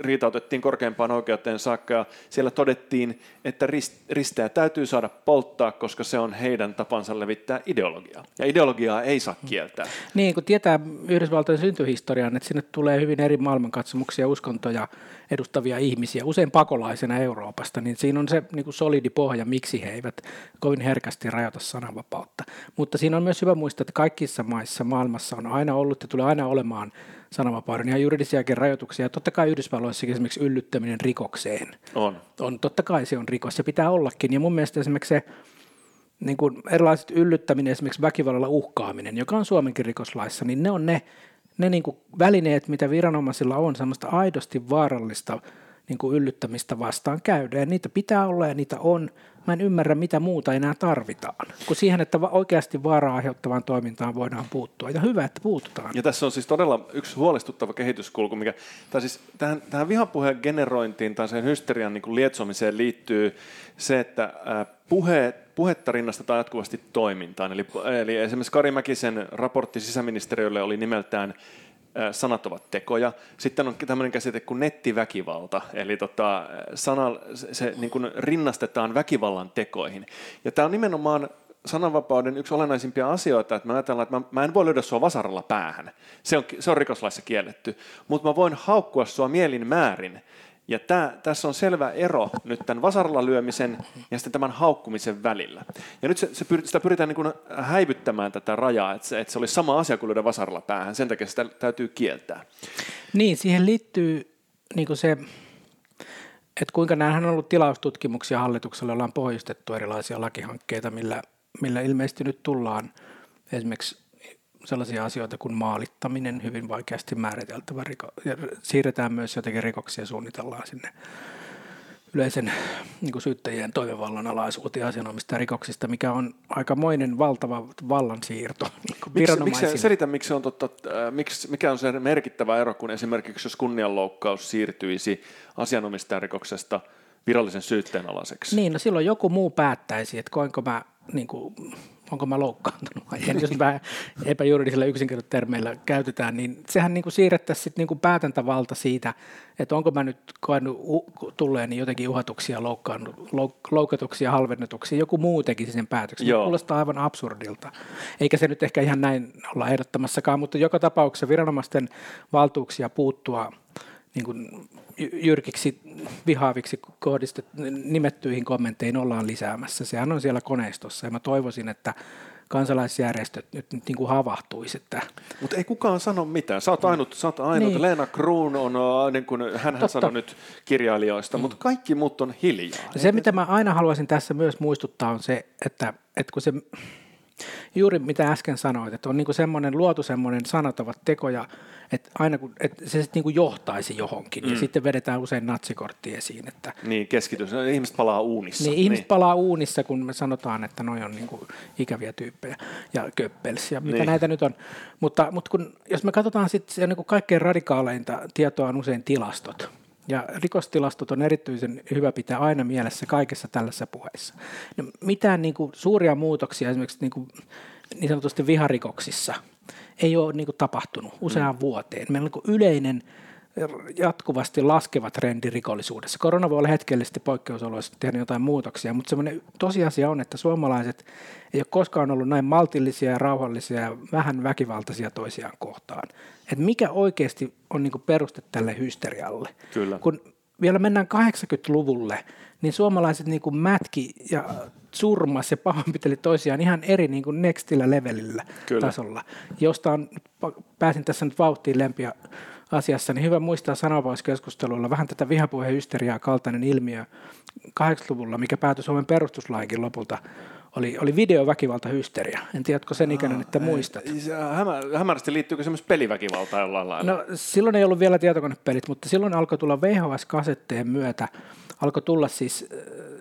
riitautettiin korkeimpaan oikeuteen saakka ja siellä todettiin, että risteä täytyy saada polttaa, koska se on heidän tapansa levittää ideologiaa. Ja ideologiaa ei saa kieltää. Niin, kun tietää Yhdysvaltojen syntyhistorian, että sinne tulee hyvin eri maailmankatsomuksia ja uskontoja edustavia ihmisiä, usein pakolaisena Euroopasta, niin siinä on se niin kuin solidi pohja, miksi he eivät kovin herkästi rajoita sananvapautta. Mutta siinä on myös hyvä muistaa, että kaikissa maissa maailmassa on aina ollut ja tulee aina olemaan sananvapauden ihan juridisiakin rajoituksia. Totta kai Yhdysvalloissakin esimerkiksi yllyttäminen rikokseen. On. on. Totta kai se on rikos, se pitää ollakin. Ja mun mielestä esimerkiksi se niin kuin erilaiset yllyttäminen, esimerkiksi väkivallalla uhkaaminen, joka on Suomenkin rikoslaissa, niin ne on ne, ne niin kuin välineet, mitä viranomaisilla on, semmoista aidosti vaarallista niin kuin yllyttämistä vastaan käydä. Ja niitä pitää olla ja niitä on. Mä en ymmärrä, mitä muuta enää tarvitaan, kun siihen, että oikeasti vaaraa aiheuttavaan toimintaan voidaan puuttua. Ja hyvä, että puututaan. Ja tässä on siis todella yksi huolestuttava kehityskulku, mikä tai siis tähän, tähän vihapuheen generointiin tai sen hysterian niin lietsomiseen liittyy se, että puhe, puhetta rinnastetaan jatkuvasti toimintaan. Eli, eli esimerkiksi Kari Mäkisen raportti sisäministeriölle oli nimeltään sanat ovat tekoja. Sitten on tämmöinen käsite kuin nettiväkivalta, eli tota, sana, se, niin kuin rinnastetaan väkivallan tekoihin. Ja tämä on nimenomaan sananvapauden yksi olennaisimpia asioita, että me ajatellaan, että mä, mä en voi lyödä sua vasaralla päähän. Se on, se on rikoslaissa kielletty. Mutta mä voin haukkua sua mielin määrin. Ja tää, tässä on selvä ero nyt tämän vasaralla lyömisen ja sitten tämän haukkumisen välillä. Ja nyt se, se pyr, sitä pyritään niin kuin häivyttämään tätä rajaa, että se, että se olisi sama asia kuin lyödä vasaralla päähän. Sen takia sitä täytyy kieltää. Niin, siihen liittyy niin kuin se, että kuinka nämähän on ollut tilaustutkimuksia hallituksella, ollaan pohjistettu erilaisia lakihankkeita, millä, millä ilmeisesti nyt tullaan esimerkiksi sellaisia asioita kuin maalittaminen, hyvin vaikeasti määriteltävä riko, ja siirretään myös jotenkin rikoksia suunnitellaan sinne yleisen niin kuin syyttäjien toivevallan alaisuuteen asianomista rikoksista, mikä on aikamoinen valtava vallansiirto *laughs* niin miksi, miksi, selitä, miksi on totta, äh, miksi, mikä on se merkittävä ero, kun esimerkiksi jos kunnianloukkaus siirtyisi asianomistajarikoksesta virallisen syytteen alaiseksi? Niin, no silloin joku muu päättäisi, että koinko mä niin kuin, onko mä loukkaantunut vai en, jos vähän epäjuridisilla yksinkertaisilla käytetään, niin sehän niin kuin siirrettäisiin sit niin kuin päätäntävalta siitä, että onko mä nyt koenut tulleen niin jotenkin uhatuksia, loukkatuksia, halvennetuksia, joku muu tekisi sen päätöksen. Joo. Kuulostaa aivan absurdilta. Eikä se nyt ehkä ihan näin olla ehdottamassakaan, mutta joka tapauksessa viranomaisten valtuuksia puuttua niin kuin jyrkiksi vihaaviksi kohdistet, nimettyihin kommentteihin ollaan lisäämässä. Sehän on siellä koneistossa ja mä toivoisin, että kansalaisjärjestöt nyt, nyt niin kuin havahtuisi. Että... Mutta ei kukaan sano mitään. Sä oot ainut, sä oot ainut. Niin. Leena Kruun on, äh, niin kuin, hän sanoi nyt kirjailijoista, mm. mutta kaikki muut on hiljaa. Se, mitä mä aina haluaisin tässä myös muistuttaa, on se, että, että kun se juuri mitä äsken sanoit, että on niin semmoinen luotu semmoinen sanatavat tekoja, että aina kun, että se sitten niin johtaisi johonkin, mm. ja sitten vedetään usein natsikortti esiin. Että, niin, keskitys. Ihmiset palaa uunissa. Niin, ihmiset niin. palaa uunissa, kun me sanotaan, että noi on niin ikäviä tyyppejä, ja köppels, ja mitä niin. näitä nyt on. Mutta, mutta kun, jos me katsotaan sitten niin kaikkein radikaaleinta tietoa on usein tilastot. Ja rikostilastot on erityisen hyvä pitää aina mielessä kaikessa tällaisessa puheessa. No, mitään niin kuin, suuria muutoksia esimerkiksi niin, kuin, niin sanotusti viharikoksissa ei ole niin kuin, tapahtunut useaan mm. vuoteen. Meillä on niin yleinen jatkuvasti laskeva trendi rikollisuudessa. Korona voi olla hetkellisesti poikkeusoloissa tehdä jotain muutoksia, mutta semmoinen tosiasia on, että suomalaiset ei ole koskaan ollut näin maltillisia ja rauhallisia ja vähän väkivaltaisia toisiaan kohtaan. Et mikä oikeasti on niin peruste tälle hysterialle? Kyllä. Kun vielä mennään 80-luvulle, niin suomalaiset niin kuin mätki ja surmas ja pahoinpiteli toisiaan ihan eri niin kuin nextillä levelillä Kyllä. tasolla, josta on, pääsin tässä nyt vauhtiin lempiä asiassa, niin hyvä muistaa sananvauskeskustelulla vähän tätä vihapuheen kaltainen ilmiö 80-luvulla, mikä päätyi Suomen perustuslainkin lopulta oli, oli videoväkivaltahysteria. En tiedä, onko sen ikäinen, että muistat. Hämä, hämärästi liittyykö se myös peliväkivaltaan jollain lailla? No silloin ei ollut vielä tietokonepelit, mutta silloin alkoi tulla VHS-kasetteen myötä, alkoi tulla siis äh,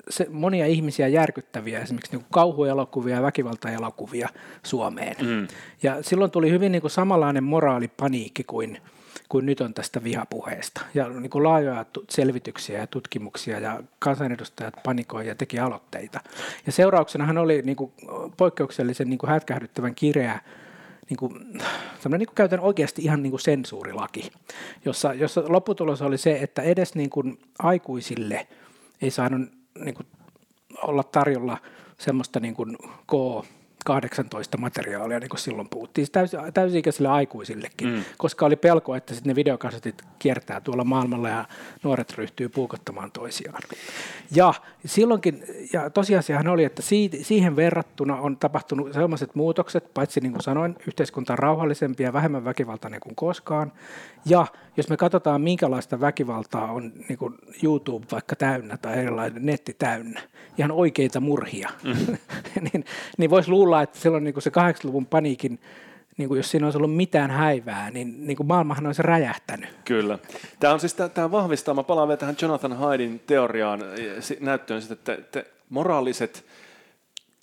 se, monia ihmisiä järkyttäviä, esimerkiksi niin kauhuelokuvia ja väkivaltaelokuvia Suomeen. Mm. Ja silloin tuli hyvin niin kuin samanlainen moraalipaniikki kuin – kuin nyt on tästä vihapuheesta. Ja niin kuin laajoja selvityksiä ja tutkimuksia ja kansanedustajat panikoi ja teki aloitteita. Ja seurauksenahan oli niin kuin poikkeuksellisen niin kuin hätkähdyttävän kireä niin kuin, niin kuin käytän oikeasti ihan niin kuin sensuurilaki, jossa, jossa lopputulos oli se, että edes niin kuin aikuisille ei saanut niin kuin olla tarjolla semmoista niin kuin K 18 materiaalia, niin kuin silloin puhuttiin, siis täysi, täysi-ikäisille aikuisillekin, mm. koska oli pelko, että sitten ne videokasetit kiertää tuolla maailmalla ja nuoret ryhtyy puukottamaan toisiaan. Ja silloinkin, ja tosiasiahan oli, että siihen verrattuna on tapahtunut sellaiset muutokset, paitsi niin kuin sanoin, yhteiskunta on rauhallisempi ja vähemmän väkivaltainen kuin koskaan, ja jos me katsotaan, minkälaista väkivaltaa on niin kuin YouTube vaikka täynnä tai erilainen netti täynnä, ihan oikeita murhia, mm. *laughs* niin, niin voisi luulla, että silloin niin kuin se 80-luvun paniikin niin kuin jos siinä olisi ollut mitään häivää, niin, niin kuin maailmahan olisi räjähtänyt. Kyllä. Tämä on siis tämä vahvistaa, mä palaan vielä tähän Jonathan Haidin teoriaan, näyttöön, että, että moraaliset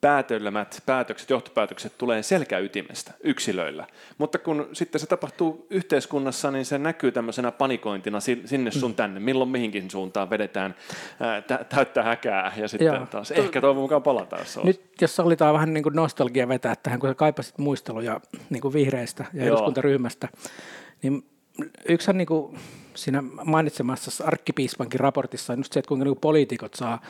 päätelmät, päätökset, johtopäätökset tulee selkäytimestä yksilöillä. Mutta kun sitten se tapahtuu yhteiskunnassa, niin se näkyy tämmöisenä panikointina sinne sun mm. tänne, milloin mihinkin suuntaan vedetään ää, täyttä häkää ja sitten Joo. taas ehkä toivon mukaan palataan. Jos Nyt jos sallitaan vähän niin kuin nostalgia vetää tähän, kun sä kaipasit muisteluja niin kuin vihreistä ja Joo. eduskuntaryhmästä, niin yksihän niin kuin siinä mainitsemassa arkkipiispankin raportissa on just se, että kuinka niin poliitikot saa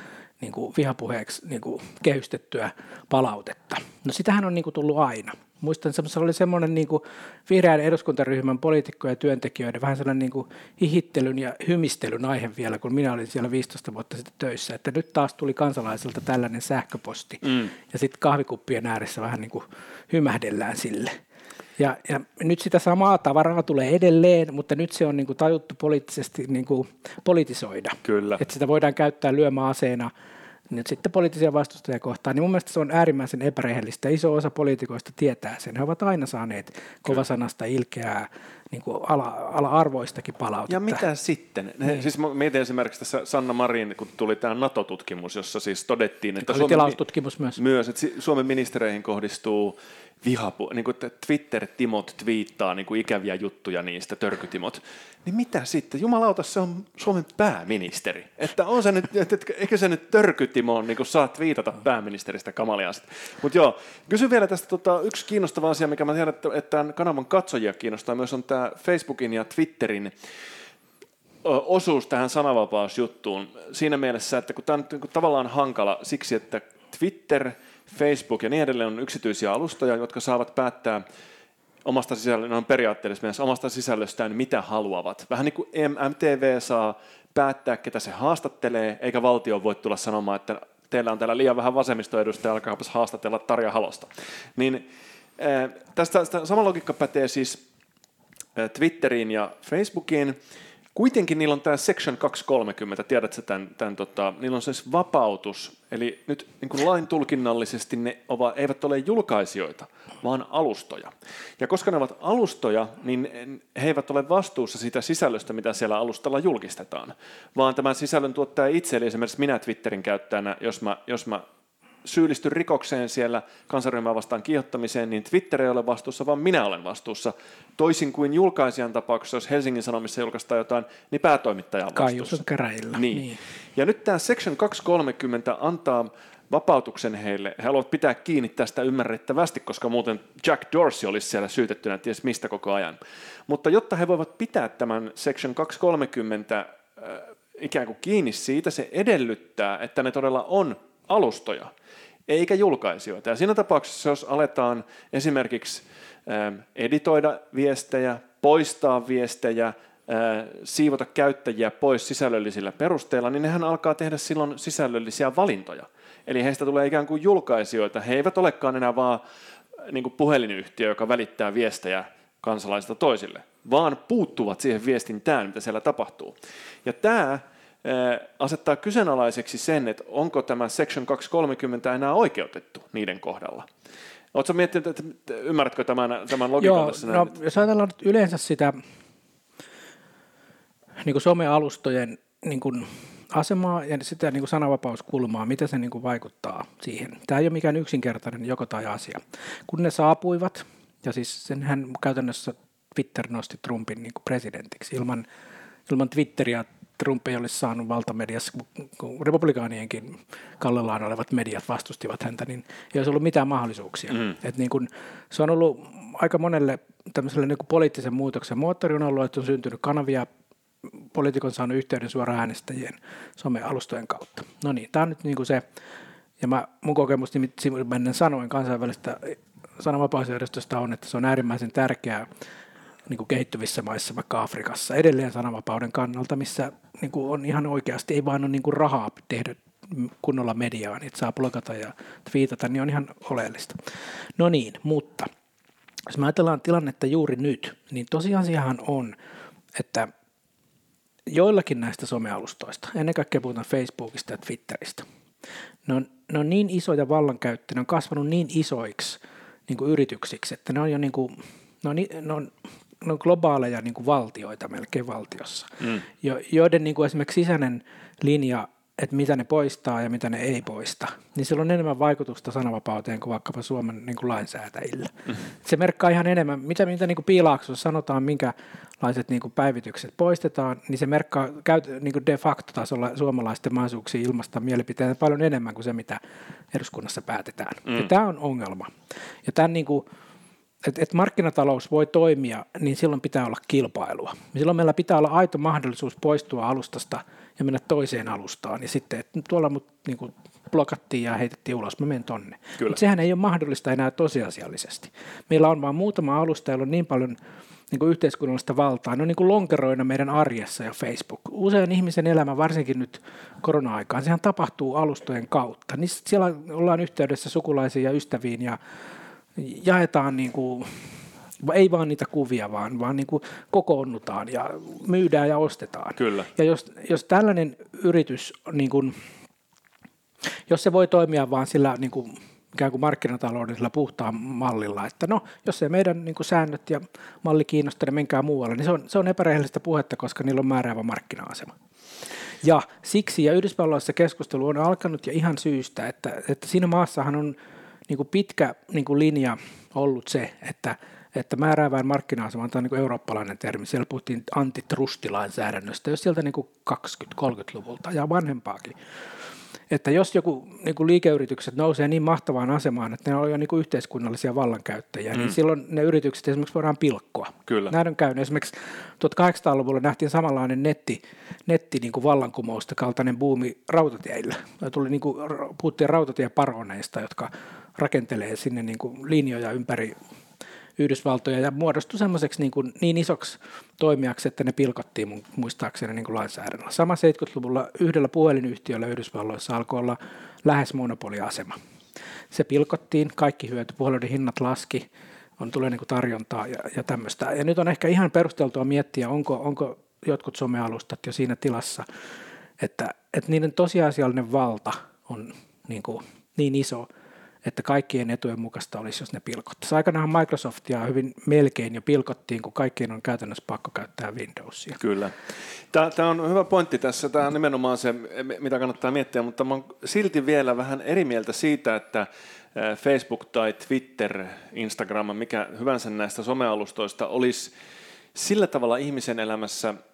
niin kuin vihapuheeksi niin kuin kehystettyä palautetta. No sitähän on niin kuin tullut aina. Muistan, että se oli semmoinen niin kuin vihreän eduskuntaryhmän poliitikkojen ja työntekijöiden vähän sellainen niin kuin hihittelyn ja hymistelyn aihe vielä, kun minä olin siellä 15 vuotta sitten töissä, että nyt taas tuli kansalaisilta tällainen sähköposti mm. ja sitten kahvikuppien ääressä vähän niin kuin hymähdellään sille. Ja, ja nyt sitä samaa tavaraa tulee edelleen, mutta nyt se on niin kuin tajuttu poliittisesti niin kuin politisoida. Kyllä. Että sitä voidaan käyttää lyömäaseena nyt sitten poliittisia vastustajia kohtaan, niin mun mielestä se on äärimmäisen epärehellistä. Iso osa poliitikoista tietää sen. He ovat aina saaneet kovasanasta ilkeää niin kuin ala, ala-arvoistakin palautetta. Ja mitä sitten? Niin. Siis mietin esimerkiksi tässä Sanna Marin, kun tuli tämä NATO-tutkimus, jossa siis todettiin, että Suomen, tilaustutkimus myös. myös, että Suomen ministereihin kohdistuu vihapu, niin kuin Twitter-timot twiittaa niin kuin ikäviä juttuja niistä, törkytimot, niin mitä sitten? Jumalauta, se on Suomen pääministeri. Että on se nyt, että, eikö se nyt törkytimo on, niin kuin saa twiitata pääministeristä kamalia Mutta joo, kysyn vielä tästä tota, yksi kiinnostava asia, mikä mä tiedän, että, että tämän kanavan katsojia kiinnostaa myös, on tämä Facebookin ja Twitterin osuus tähän sananvapausjuttuun siinä mielessä, että kun tämä on niin tavallaan hankala siksi, että Twitter – Facebook ja niin edelleen on yksityisiä alustoja, jotka saavat päättää omasta sisällöstään, on periaatteessa omasta sisällöstään mitä haluavat. Vähän niin kuin MTV saa päättää, ketä se haastattelee, eikä valtio voi tulla sanomaan, että teillä on täällä liian vähän vasemmistoedustajia, alkaapas haastatella Tarja Halosta. Niin, tästä, tästä sama logiikka pätee siis Twitteriin ja Facebookiin. Kuitenkin niillä on tämä Section 230, tiedätkö tämän, tämän tota, niillä on siis vapautus, eli nyt niin kuin lain tulkinnallisesti ne ovat, eivät ole julkaisijoita, vaan alustoja. Ja koska ne ovat alustoja, niin he eivät ole vastuussa siitä sisällöstä, mitä siellä alustalla julkistetaan, vaan tämän sisällön tuottaja itse, eli esimerkiksi minä Twitterin käyttäjänä, jos mä, jos mä syyllisty rikokseen siellä kansanryhmää vastaan kiihottamiseen, niin Twitter ei ole vastuussa, vaan minä olen vastuussa. Toisin kuin julkaisijan tapauksessa, jos Helsingin Sanomissa julkaistaan jotain, niin päätoimittaja on vastuussa. käräjillä. Niin. niin. Ja nyt tämä Section 230 antaa vapautuksen heille. He haluavat pitää kiinni tästä ymmärrettävästi, koska muuten Jack Dorsey olisi siellä syytettynä ties mistä koko ajan. Mutta jotta he voivat pitää tämän Section 230 äh, ikään kuin kiinni siitä, se edellyttää, että ne todella on alustoja eikä julkaisijoita. Ja siinä tapauksessa, jos aletaan esimerkiksi ähm, editoida viestejä, poistaa viestejä, äh, siivota käyttäjiä pois sisällöllisillä perusteilla, niin nehän alkaa tehdä silloin sisällöllisiä valintoja. Eli heistä tulee ikään kuin julkaisijoita. He eivät olekaan enää vaan äh, niin puhelinyhtiö, joka välittää viestejä kansalaisilta toisille, vaan puuttuvat siihen viestintään, mitä siellä tapahtuu. Ja tämä asettaa kyseenalaiseksi sen, että onko tämä Section 230 enää oikeutettu niiden kohdalla. Oletko miettinyt, että ymmärrätkö tämän, tämän logiikan Joo, tässä? No, jos ajatellaan nyt yleensä sitä niin kuin somealustojen niin kuin asemaa ja sitä niin kuin sananvapauskulmaa, mitä se niin kuin vaikuttaa siihen. Tämä ei ole mikään yksinkertainen joko tai asia. Kun ne saapuivat, ja siis senhän käytännössä Twitter nosti Trumpin niin kuin presidentiksi ilman, ilman Twitteriä Trump ei olisi saanut valtamediassa, kun republikaanienkin kallellaan olevat mediat vastustivat häntä, niin ei olisi ollut mitään mahdollisuuksia. Mm. Et niin kun, se on ollut aika monelle tämmöiselle niin poliittisen muutoksen moottori on ollut, että on syntynyt kanavia, poliitikon saanut yhteyden suoraan äänestäjien somealustojen kautta. No niin, tämä on nyt niin kuin se, ja mä, mun kokemus nimittäin sanoin kansainvälistä sananvapausjärjestöstä on, että se on äärimmäisen tärkeää niin kuin kehittyvissä maissa, vaikka Afrikassa, edelleen sananvapauden kannalta, missä niin kuin on ihan oikeasti, ei vaan ole niin kuin rahaa tehdä kunnolla mediaa, niin saa blogata ja twiitata, niin on ihan oleellista. No niin, mutta jos me ajatellaan tilannetta juuri nyt, niin tosiasiahan on, että joillakin näistä somealustoista, ennen kaikkea puhutaan Facebookista ja Twitteristä, ne on, ne on niin isoja vallankäyttöjä, ne on kasvanut niin isoiksi niin kuin yrityksiksi, että ne on jo niin kuin, ne on, ne on ne on globaaleja niin kuin valtioita melkein valtiossa, mm. jo, joiden niin kuin esimerkiksi sisäinen linja, että mitä ne poistaa ja mitä ne ei poista, niin sillä on enemmän vaikutusta sananvapauteen kuin vaikkapa Suomen niin kuin lainsäätäjillä. Mm. Se merkkaa ihan enemmän, mitä, mitä niin kuin piilaaksossa sanotaan, minkälaiset niin kuin päivitykset poistetaan, niin se merkkaa niin kuin de facto tasolla suomalaisten mahdollisuuksia ilmaista mielipiteitä paljon enemmän kuin se, mitä eduskunnassa päätetään. Mm. Ja tämä on ongelma. Ja tämän niin kuin, että et markkinatalous voi toimia, niin silloin pitää olla kilpailua. Silloin meillä pitää olla aito mahdollisuus poistua alustasta ja mennä toiseen alustaan. Ja sitten, että tuolla mut niin kuin blokattiin ja heitettiin ulos, mä menen tonne. Mutta sehän ei ole mahdollista enää tosiasiallisesti. Meillä on vain muutama alusta, jolla on niin paljon niin kuin yhteiskunnallista valtaa. Ne on niin kuin lonkeroina meidän arjessa ja Facebook. Usein ihmisen elämä, varsinkin nyt korona-aikaan, sehän tapahtuu alustojen kautta. Niin siellä ollaan yhteydessä sukulaisiin ja ystäviin ja jaetaan niin kuin, ei vaan niitä kuvia, vaan, vaan niin kuin kokoonnutaan ja myydään ja ostetaan. Kyllä. Ja jos, jos tällainen yritys, niin kuin, jos se voi toimia vaan sillä niin kuin, ikään kuin markkinataloudellisella puhtaan mallilla, että no, jos ei meidän niin kuin säännöt ja malli kiinnosta, niin menkää muualle, niin se on, se on epärehellistä puhetta, koska niillä on määräävä markkina-asema. Ja siksi, ja Yhdysvalloissa keskustelu on alkanut ja ihan syystä, että, että siinä maassahan on niin kuin pitkä niin kuin linja ollut se, että, että määräävään markkina-asema on niin eurooppalainen termi. Siellä puhuttiin antitrustilainsäädännöstä, jos sieltä niin 20-30-luvulta ja vanhempaakin. Että jos joku niin kuin liikeyritykset nousee niin mahtavaan asemaan, että ne on jo niin kuin yhteiskunnallisia vallankäyttäjiä, niin mm. niin silloin ne yritykset esimerkiksi voidaan pilkkoa. Kyllä. Näin on käynyt. Esimerkiksi 1800-luvulla nähtiin samanlainen netti, netti niin kuin vallankumousta kaltainen buumi rautatieillä. Tuli niin kuin, puhuttiin rautatieparoneista, jotka rakentelee sinne niin kuin linjoja ympäri, Yhdysvaltoja ja muodostui semmoiseksi niin, kuin, niin isoksi toimijaksi, että ne pilkottiin mun, muistaakseni niin kuin lainsäädännöllä. Sama 70-luvulla yhdellä puhelinyhtiöllä Yhdysvalloissa alkoi olla lähes monopoliasema. Se pilkottiin, kaikki hyöty, puheluiden hinnat laski, on tulee niin kuin tarjontaa ja, ja tämmöistä. Ja nyt on ehkä ihan perusteltua miettiä, onko, onko jotkut somealustat jo siinä tilassa, että, että niiden tosiasiallinen valta on niin, kuin, niin iso, että kaikkien etujen mukaista olisi, jos ne pilkottaisiin. Aikanaan Microsoftia hyvin melkein jo pilkottiin, kun kaikkien on käytännössä pakko käyttää Windowsia. Kyllä. Tämä on hyvä pointti tässä. Tämä on nimenomaan se, mitä kannattaa miettiä, mutta mä silti vielä vähän eri mieltä siitä, että Facebook tai Twitter, Instagram, mikä hyvänsä näistä somealustoista olisi sillä tavalla ihmisen elämässä –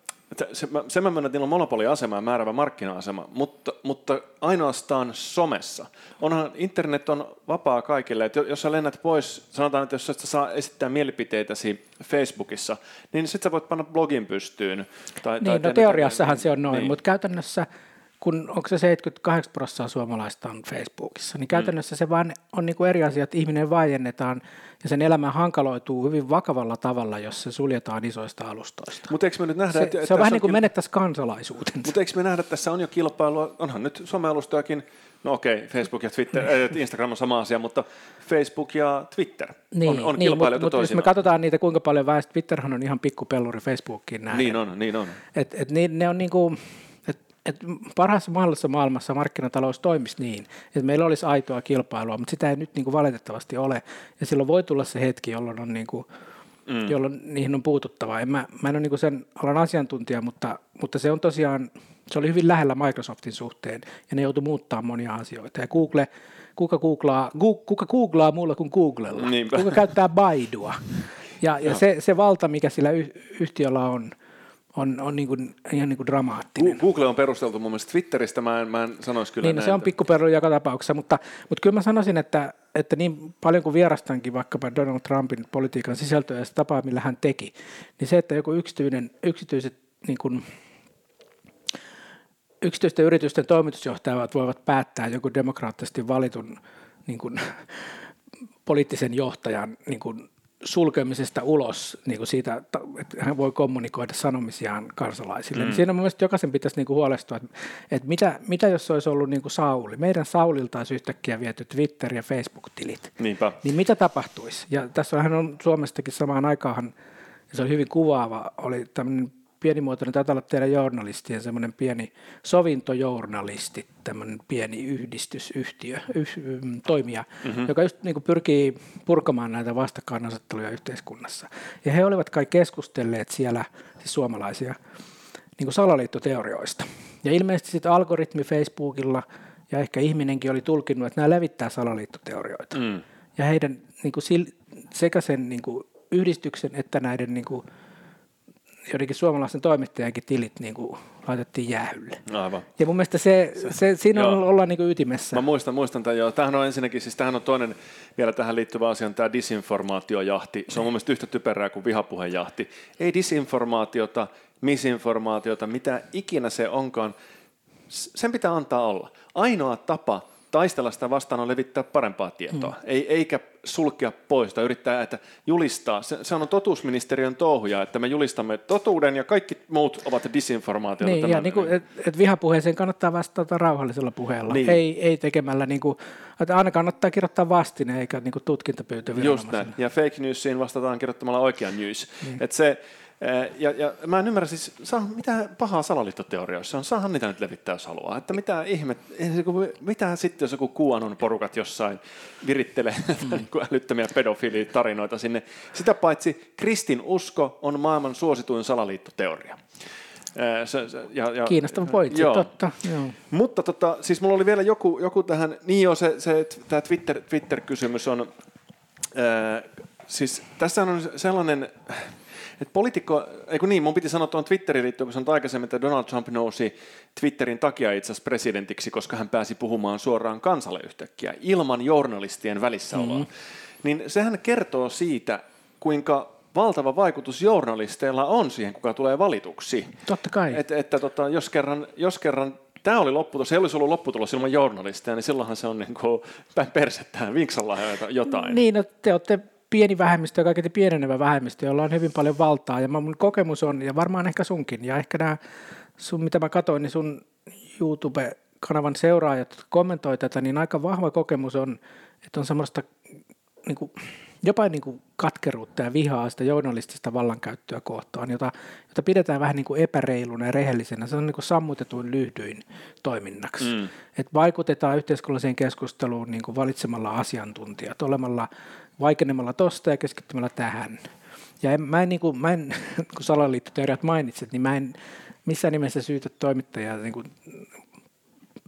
se, se mä myönnän, että niillä on monopoliasema ja määrävä markkina-asema, mutta, mutta ainoastaan somessa. Onhan internet on vapaa kaikille, että jos sä lennät pois, sanotaan, että jos sä saa esittää mielipiteitäsi Facebookissa, niin sitten sä voit panna blogin pystyyn. Tai, niin, tai no teoriassahan niin, se on noin, niin. mutta käytännössä – kun onko se 78 prosenttia suomalaista on Facebookissa, niin käytännössä mm. se vaan on niin kuin eri asia, että ihminen vaiennetaan ja sen elämä hankaloituu hyvin vakavalla tavalla, jos se suljetaan isoista alustoista. Mutta eikö me nyt nähdä, se, että, se on vähän niin kuin menettäisi kansalaisuutensa. Mutta eikö me nähdä, että tässä on jo kilpailua, onhan nyt somealustojakin, no okei, Facebook ja Twitter, Instagram on sama asia, mutta Facebook ja Twitter niin, on, on niin, kilpailijoita mutta, mutta jos me katsotaan niitä, kuinka paljon väestö, Twitterhan on ihan pikkupelluri Facebookiin näin. Niin on, niin on. Et, et niin, ne on niin kuin, että parhaassa mahdollisessa maailmassa markkinatalous toimisi niin, että meillä olisi aitoa kilpailua, mutta sitä ei nyt niin kuin valitettavasti ole. Ja silloin voi tulla se hetki, jolloin, on niin kuin, mm. jolloin niihin on puututtava. En mä, mä en ole niin kuin sen alan asiantuntija, mutta, mutta se on tosiaan, se oli hyvin lähellä Microsoftin suhteen, ja ne joutui muuttaa monia asioita. Ja Google, kuka googlaa, kuka googlaa muulla kuin Googlella? Niinpä. Kuka käyttää Baidua? Ja, ja se, se valta, mikä sillä yhtiöllä on, on, on niin kuin, ihan niin kuin dramaattinen. Google on perusteltu mun mielestä Twitteristä, mä en, mä en sanoisi kyllä Niin, näin, se on pikkuperlu joka tapauksessa, mutta, mutta kyllä mä sanoisin, että, että niin paljon kuin vierastankin vaikkapa Donald Trumpin politiikan sisältöä ja sitä tapaa, millä hän teki, niin se, että joku yksityinen, yksityiset niin kuin, yksityisten yritysten toimitusjohtajat voivat päättää joku demokraattisesti valitun niin kuin, poliittisen johtajan niin kuin, sulkemisesta ulos niin kuin siitä, että hän voi kommunikoida sanomisiaan kansalaisille. Mm. siinä mun mielestä jokaisen pitäisi niin kuin huolestua, että, että mitä, mitä jos olisi ollut niin kuin Sauli. Meidän Saulilta olisi yhtäkkiä viety Twitter- ja Facebook-tilit. Niinpä. Niin mitä tapahtuisi? Ja tässä hän on Suomestakin samaan aikaan, se oli hyvin kuvaava, oli tämmöinen pienimuotoinen, taitaa olla teidän journalistien semmoinen pieni sovintojournalisti, tämmöinen pieni yhdistysyhtiö, yh, mm, toimija, mm-hmm. joka just niin kuin pyrkii purkamaan näitä vastakkainasetteluja yhteiskunnassa. Ja he olivat kai keskustelleet siellä, siis suomalaisia, niin kuin salaliittoteorioista. Ja ilmeisesti sitten algoritmi Facebookilla ja ehkä ihminenkin oli tulkinnut, että nämä levittää salaliittoteorioita. Mm. Ja heidän niin kuin, sekä sen niin kuin, yhdistyksen että näiden niin kuin, joidenkin suomalaisten toimittajankin tilit niin kuin laitettiin jäähylle. Aivan. Ja mun mielestä se, se, se siinä on, ollaan niin kuin ytimessä. Mä muistan, muistan tämän jo. Tämähän on ensinnäkin, siis tämähän on toinen vielä tähän liittyvä asia, on tämä disinformaatiojahti. Se on mun mielestä yhtä typerää kuin vihapuhejahti. Ei disinformaatiota, misinformaatiota, mitä ikinä se onkaan, sen pitää antaa olla. Ainoa tapa taistella sitä vastaan on levittää parempaa tietoa, mm. Ei, eikä sulkea pois tai yrittää että julistaa. Se, se on totuusministeriön touhuja, että me julistamme totuuden ja kaikki muut ovat disinformaatiota. Niin, ja niin kuin, et, et vihapuheeseen kannattaa vastata rauhallisella puheella, niin. ei, ei tekemällä, niin kuin, että aina kannattaa kirjoittaa vastine eikä niin kuin tutkintapyyntö Just näin, ja fake newsiin vastataan kirjoittamalla oikea news. Niin. Et se, ja, ja mä en ymmärrä siis, saa, mitä pahaa salaliittoteorioissa on, saahan niitä nyt levittää, jos haluaa. Että mitä ihme, mitä sitten, jos joku kuanon porukat jossain virittelee *laughs* mm. Niin älyttömiä pedofiilitarinoita sinne. Sitä paitsi kristin usko on maailman suosituin salaliittoteoria. Se, se, ja, ja, Kiinnostava pointti, joo. totta. Joo. Mutta tota, siis mulla oli vielä joku, joku tähän, niin joo, se, se tämä Twitter, Twitter-kysymys on, äh, siis tässä on sellainen, että poliitikko, eikö niin, mun piti sanoa tuon Twitterin liittyen, kun sanoin aikaisemmin, että Donald Trump nousi Twitterin takia itse asiassa presidentiksi, koska hän pääsi puhumaan suoraan kansalle yhtäkkiä, ilman journalistien välissäoloa. Mm-hmm. Niin sehän kertoo siitä, kuinka valtava vaikutus journalisteilla on siihen, kuka tulee valituksi. Totta kai. Et, että tota, jos kerran, jos kerran tämä oli lopputulos, se ei olisi ollut lopputulos ilman journalisteja, niin silloinhan se on niin kuin päin persettään, vinksalla jotain. Niin, no te olette pieni vähemmistö ja kaiketi pienenevä vähemmistö, jolla on hyvin paljon valtaa. Ja mun kokemus on, ja varmaan ehkä sunkin, ja ehkä nämä sun, mitä mä katsoin, niin sun YouTube-kanavan seuraajat kommentoi tätä, niin aika vahva kokemus on, että on semmoista niin kuin, jopa niin kuin katkeruutta ja vihaa sitä journalistista vallankäyttöä kohtaan, jota, jota pidetään vähän niin kuin epäreiluna ja rehellisenä. Se on niin kuin sammutetuin lyhdyin toiminnaksi. Mm. Et vaikutetaan yhteiskunnalliseen keskusteluun niin kuin valitsemalla asiantuntijat, olemalla vaikenemalla tosta ja keskittymällä tähän. Ja en, mä en, niin kuin, mä en *laughs* kun salaliittoteoriat mainitsit, niin mä en missään nimessä syytä toimittajaa niin kuin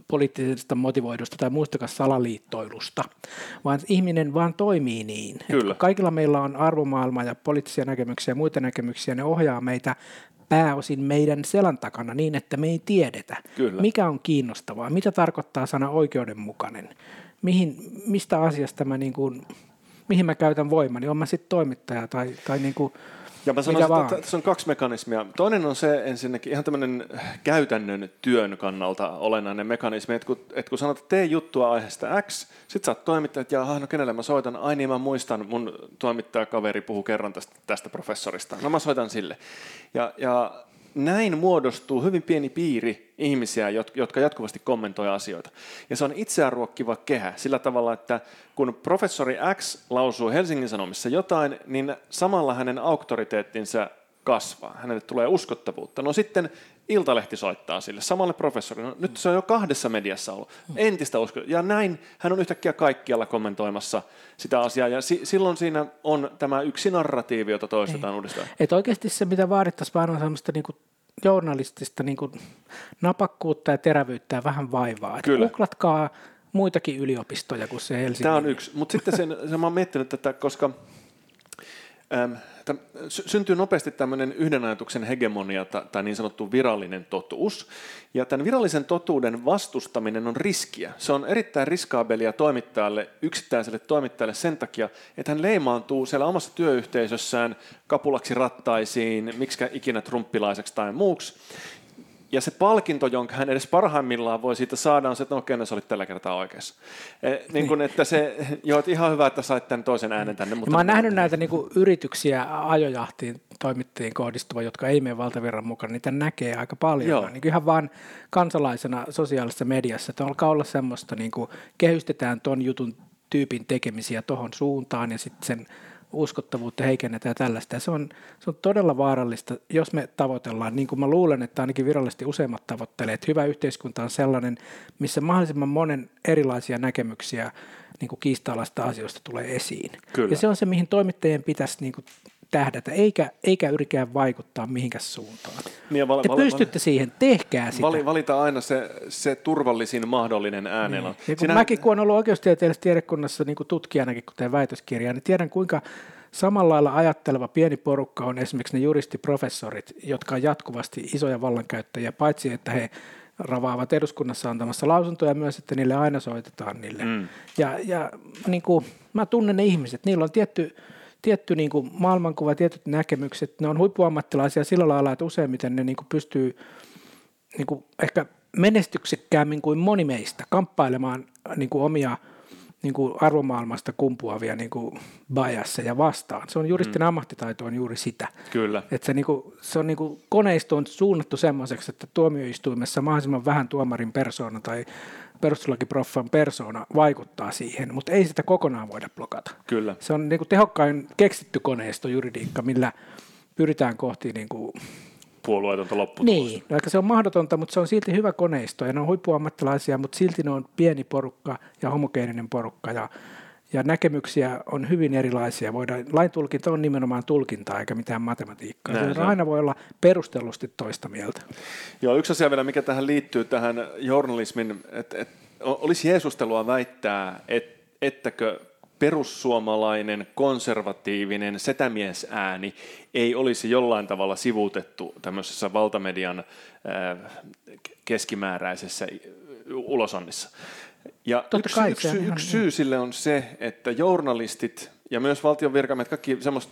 poliittisesta motivoidusta tai muistakaan salaliittoilusta, vaan ihminen vaan toimii niin. Kyllä. Kaikilla meillä on arvomaailma ja poliittisia näkemyksiä ja muita näkemyksiä, ne ohjaa meitä pääosin meidän selän takana niin, että me ei tiedetä, Kyllä. mikä on kiinnostavaa, mitä tarkoittaa sana oikeudenmukainen, mihin, mistä asiasta mä niin kuin, mihin mä käytän voimani, on mä sitten toimittaja tai, tai niin kuin ja mä sanoisin, että tässä on kaksi mekanismia. Toinen on se ensinnäkin ihan tämmöinen käytännön työn kannalta olennainen mekanismi, että kun, että kun sanot, että tee juttua aiheesta X, sit sä oot toimittaja, että jaha, no kenelle mä soitan, ai niin mä muistan, mun toimittajakaveri puhuu kerran tästä, tästä professorista, no mä soitan sille. Ja, ja näin muodostuu hyvin pieni piiri ihmisiä, jotka jatkuvasti kommentoi asioita. Ja se on itseään ruokkiva kehä sillä tavalla, että kun professori X lausuu Helsingin Sanomissa jotain, niin samalla hänen auktoriteettinsa kasvaa. Hänelle tulee uskottavuutta. No sitten Iltalehti soittaa sille samalle professorille. No, nyt se on jo kahdessa mediassa ollut. Entistä usko. Ja näin hän on yhtäkkiä kaikkialla kommentoimassa sitä asiaa. Ja si- silloin siinä on tämä yksi narratiivi, jota toistetaan Ei. uudestaan. Et oikeasti se, mitä vaadittaisiin, vaan on sellaista niin kuin journalistista niin kuin napakkuutta ja terävyyttä ja vähän vaivaa. Et Kyllä. Googlatkaa muitakin yliopistoja kuin se Helsingin. Tämä on yksi. Mutta sitten sen, sen mä oon miettinyt tätä, koska syntyy nopeasti tämmöinen yhden ajatuksen hegemonia tai niin sanottu virallinen totuus. Ja tämän virallisen totuuden vastustaminen on riskiä. Se on erittäin riskaabelia toimittajalle, yksittäiselle toimittajalle sen takia, että hän leimaantuu siellä omassa työyhteisössään kapulaksi rattaisiin, miksi ikinä trumppilaiseksi tai muuksi ja se palkinto, jonka hän edes parhaimmillaan voi siitä saada, on se, että no okei, no, sä olit tällä kertaa oikeassa. E, niin kuin, että se, *laughs* joo, että ihan hyvä, että sait tämän toisen äänen tänne. Mutta mä oon nähnyt näitä niin kuin, yrityksiä ajojahtiin toimittajien kohdistuva, jotka ei mene valtavirran mukaan, niitä näkee aika paljon. Joo. Niin ihan vaan kansalaisena sosiaalisessa mediassa, että alkaa olla semmoista, niin kuin, kehystetään ton jutun tyypin tekemisiä tuohon suuntaan ja sitten sen uskottavuutta heikennetään ja tällaista. Ja se, on, se on todella vaarallista, jos me tavoitellaan, niin kuin mä luulen, että ainakin virallisesti useimmat tavoittelee, että hyvä yhteiskunta on sellainen, missä mahdollisimman monen erilaisia näkemyksiä niin kuin kiista asioista tulee esiin. Kyllä. Ja se on se, mihin toimittajien pitäisi niin kuin tähdätä, eikä, eikä yrikään vaikuttaa mihinkään suuntaan. Niin val- Te val- pystytte val- siihen, tehkää sitä. Val- valita aina se, se turvallisin mahdollinen äänellä. Niin. kun Sinä... Mäkin kun olen ollut oikeustieteellisessä tiedekunnassa niin kuin tutkijanakin, kuten väitöskirjaa, niin tiedän kuinka samalla lailla ajatteleva pieni porukka on esimerkiksi ne juristiprofessorit, jotka on jatkuvasti isoja vallankäyttäjiä, paitsi että he ravaavat eduskunnassa antamassa lausuntoja myös, että niille aina soitetaan niille. Mm. Ja, ja niin kuin, mä tunnen ne ihmiset, niillä on tietty tietty niin kuin maailmankuva, tietyt näkemykset, ne on huippuammattilaisia sillä lailla, että useimmiten ne niin kuin pystyy niin kuin ehkä menestyksekkäämmin kuin moni meistä kamppailemaan niin kuin omia niin kuin arvomaailmasta kumpuavia niin kuin biasseja vastaan. Se on juristin mm. ammattitaito on juuri sitä. Kyllä. Että se, niin kuin, se on niin kuin, koneisto on suunnattu semmoiseksi, että tuomioistuimessa mahdollisimman vähän tuomarin persoona tai perustuslakiproffan persona vaikuttaa siihen, mutta ei sitä kokonaan voida blokata. Kyllä. Se on niin kuin tehokkain keksitty koneisto juridiikka, millä pyritään kohti niin kuin puolueetonta lopputulosta. Niin, vaikka se on mahdotonta, mutta se on silti hyvä koneisto ja ne on huippuammattilaisia, mutta silti ne on pieni porukka ja homogeeninen porukka ja, ja näkemyksiä on hyvin erilaisia. Voidaan, lain tulkinta on nimenomaan tulkintaa eikä mitään matematiikkaa. Näin se, aina voi olla perustellusti toista mieltä. Joo, yksi asia vielä, mikä tähän liittyy, tähän journalismin, että et, olisi Jeesustelua väittää, et, ettäkö perussuomalainen, konservatiivinen setämiesääni ei olisi jollain tavalla sivuutettu tämmöisessä valtamedian keskimääräisessä ulosannissa. Ja Totta yksi, kai, yksi, yksi, yksi syy sille on se, että journalistit ja myös valtion virkamiehet, kaikki semmoiset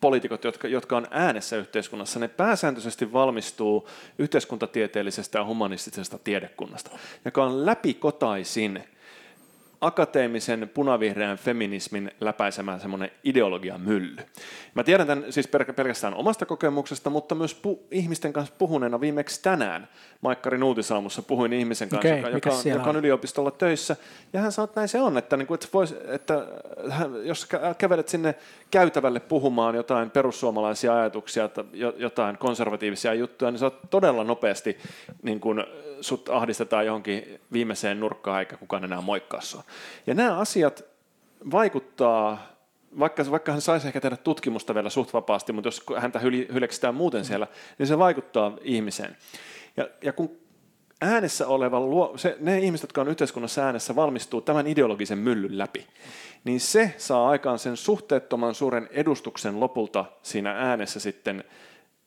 poliitikot, jotka, jotka on äänessä yhteiskunnassa, ne pääsääntöisesti valmistuu yhteiskuntatieteellisestä ja humanistisesta tiedekunnasta, joka on läpikotaisin akateemisen punavihreän feminismin läpäisemään semmoinen ideologian mylly. Mä tiedän tämän siis pelkästään omasta kokemuksesta, mutta myös pu- ihmisten kanssa puhuneena viimeksi tänään Maikkarin uutisaamussa puhuin ihmisen kanssa, Okei, joka, joka, on, joka on yliopistolla töissä, ja hän sanoi, että näin se on, että, niin kuin, että, vois, että jos kävelet sinne käytävälle puhumaan jotain perussuomalaisia ajatuksia, jotain konservatiivisia juttuja, niin sä oot todella nopeasti niin kuin, sut ahdistetaan johonkin viimeiseen nurkkaan, eikä kukaan enää moikkaa sua. Ja nämä asiat vaikuttaa, vaikka, vaikka hän saisi ehkä tehdä tutkimusta vielä suht vapaasti, mutta jos häntä hyleksitään muuten siellä, niin se vaikuttaa ihmiseen. Ja, ja kun äänessä oleva, luo, se, ne ihmiset, jotka on yhteiskunnassa äänessä, valmistuu tämän ideologisen myllyn läpi, niin se saa aikaan sen suhteettoman suuren edustuksen lopulta siinä äänessä sitten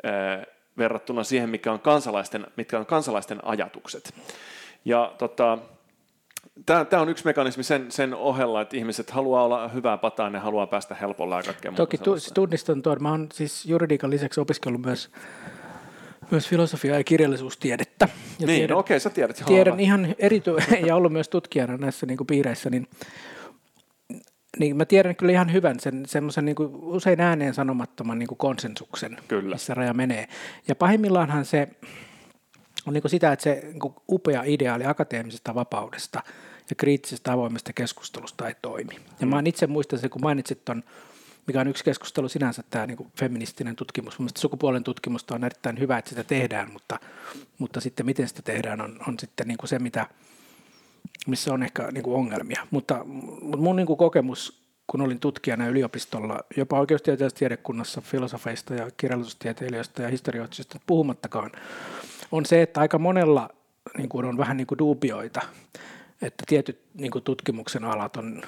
ää, verrattuna siihen, mikä on kansalaisten, mitkä on kansalaisten ajatukset. Ja tota, Tämä on yksi mekanismi sen, sen ohella, että ihmiset haluaa olla hyvää pataa, ne haluaa päästä helpolla ja kaikkea Toki tu, tunnistan tuon. Mä oon siis juridiikan lisäksi opiskellut myös, myös filosofiaa ja kirjallisuustiedettä. Ja niin, tiedän, no okei, sä tiedät. Tiedän ihan erity- *laughs* ja ollut myös tutkijana näissä niin kuin piireissä, niin niin mä tiedän kyllä ihan hyvän sen semmoisen niin usein ääneen sanomattoman niin kuin konsensuksen, kyllä. missä raja menee. Ja pahimmillaanhan se on niin sitä, että se niin upea ideaali akateemisesta vapaudesta ja kriittisestä avoimesta keskustelusta ei toimi. Ja mä itse muistan sen, kun mainitsit ton, mikä on yksi keskustelu sinänsä, tämä niin feministinen tutkimus. Mielestäni sukupuolen tutkimusta on erittäin hyvä, että sitä tehdään, mutta, mutta sitten miten sitä tehdään on, on sitten niin se, mitä, missä on ehkä niin ongelmia. Mutta, mun niin kokemus, kun olin tutkijana yliopistolla, jopa oikeustieteellisessä tiedekunnassa filosofeista ja kirjallisuustieteilijöistä ja historioitsista puhumattakaan, on se, että aika monella niin kuin on vähän niin kuin dubioita, että tietyt niin kuin tutkimuksen alat on,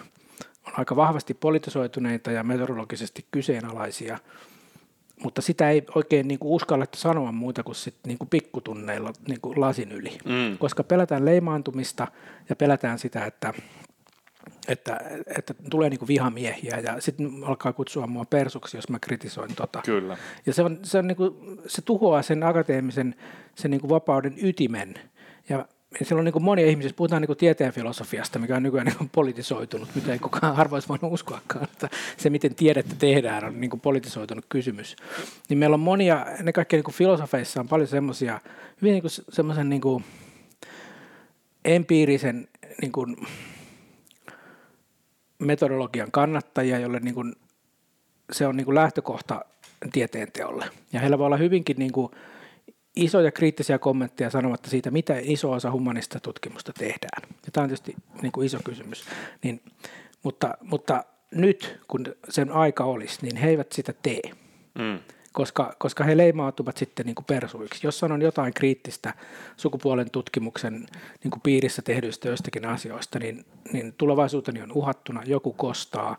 on aika vahvasti politisoituneita ja metodologisesti kyseenalaisia, mutta sitä ei oikein niin kuin uskalleta sanoa muuta kuin, sit, niin kuin pikkutunneilla niin kuin lasin yli, mm. koska pelätään leimaantumista ja pelätään sitä, että että, että tulee niin kuin vihamiehiä ja sitten alkaa kutsua mua persuksi, jos mä kritisoin tota. Kyllä. Ja se, on, se, on niin kuin, se tuhoaa sen akateemisen sen niin kuin vapauden ytimen. Ja siellä on niin kuin monia ihmisiä, puhutaan niin kuin tieteen filosofiasta, mikä on nykyään niin kuin politisoitunut, mitä ei kukaan *laughs* harvoin voinut uskoakaan, että se miten tiedettä tehdään on niin kuin politisoitunut kysymys. Niin meillä on monia, ne kaikki niin kuin filosofeissa on paljon semmoisia, hyvin niin kuin semmoisen niin kuin empiirisen niin kuin, metodologian kannattajia, jolle niin kuin, se on niin kuin lähtökohta tieteen teolle. Ja heillä voi olla hyvinkin niin kuin isoja kriittisiä kommentteja sanomatta siitä, mitä iso osa humanista tutkimusta tehdään. Ja tämä on tietysti niin kuin iso kysymys. Niin, mutta, mutta nyt, kun sen aika olisi, niin he eivät sitä tee. Mm koska, koska he leimautuvat sitten niin kuin persuiksi. Jos sanon jotain kriittistä sukupuolen tutkimuksen niin kuin piirissä tehdyistä joistakin asioista, niin, niin tulevaisuuteni on uhattuna, joku kostaa,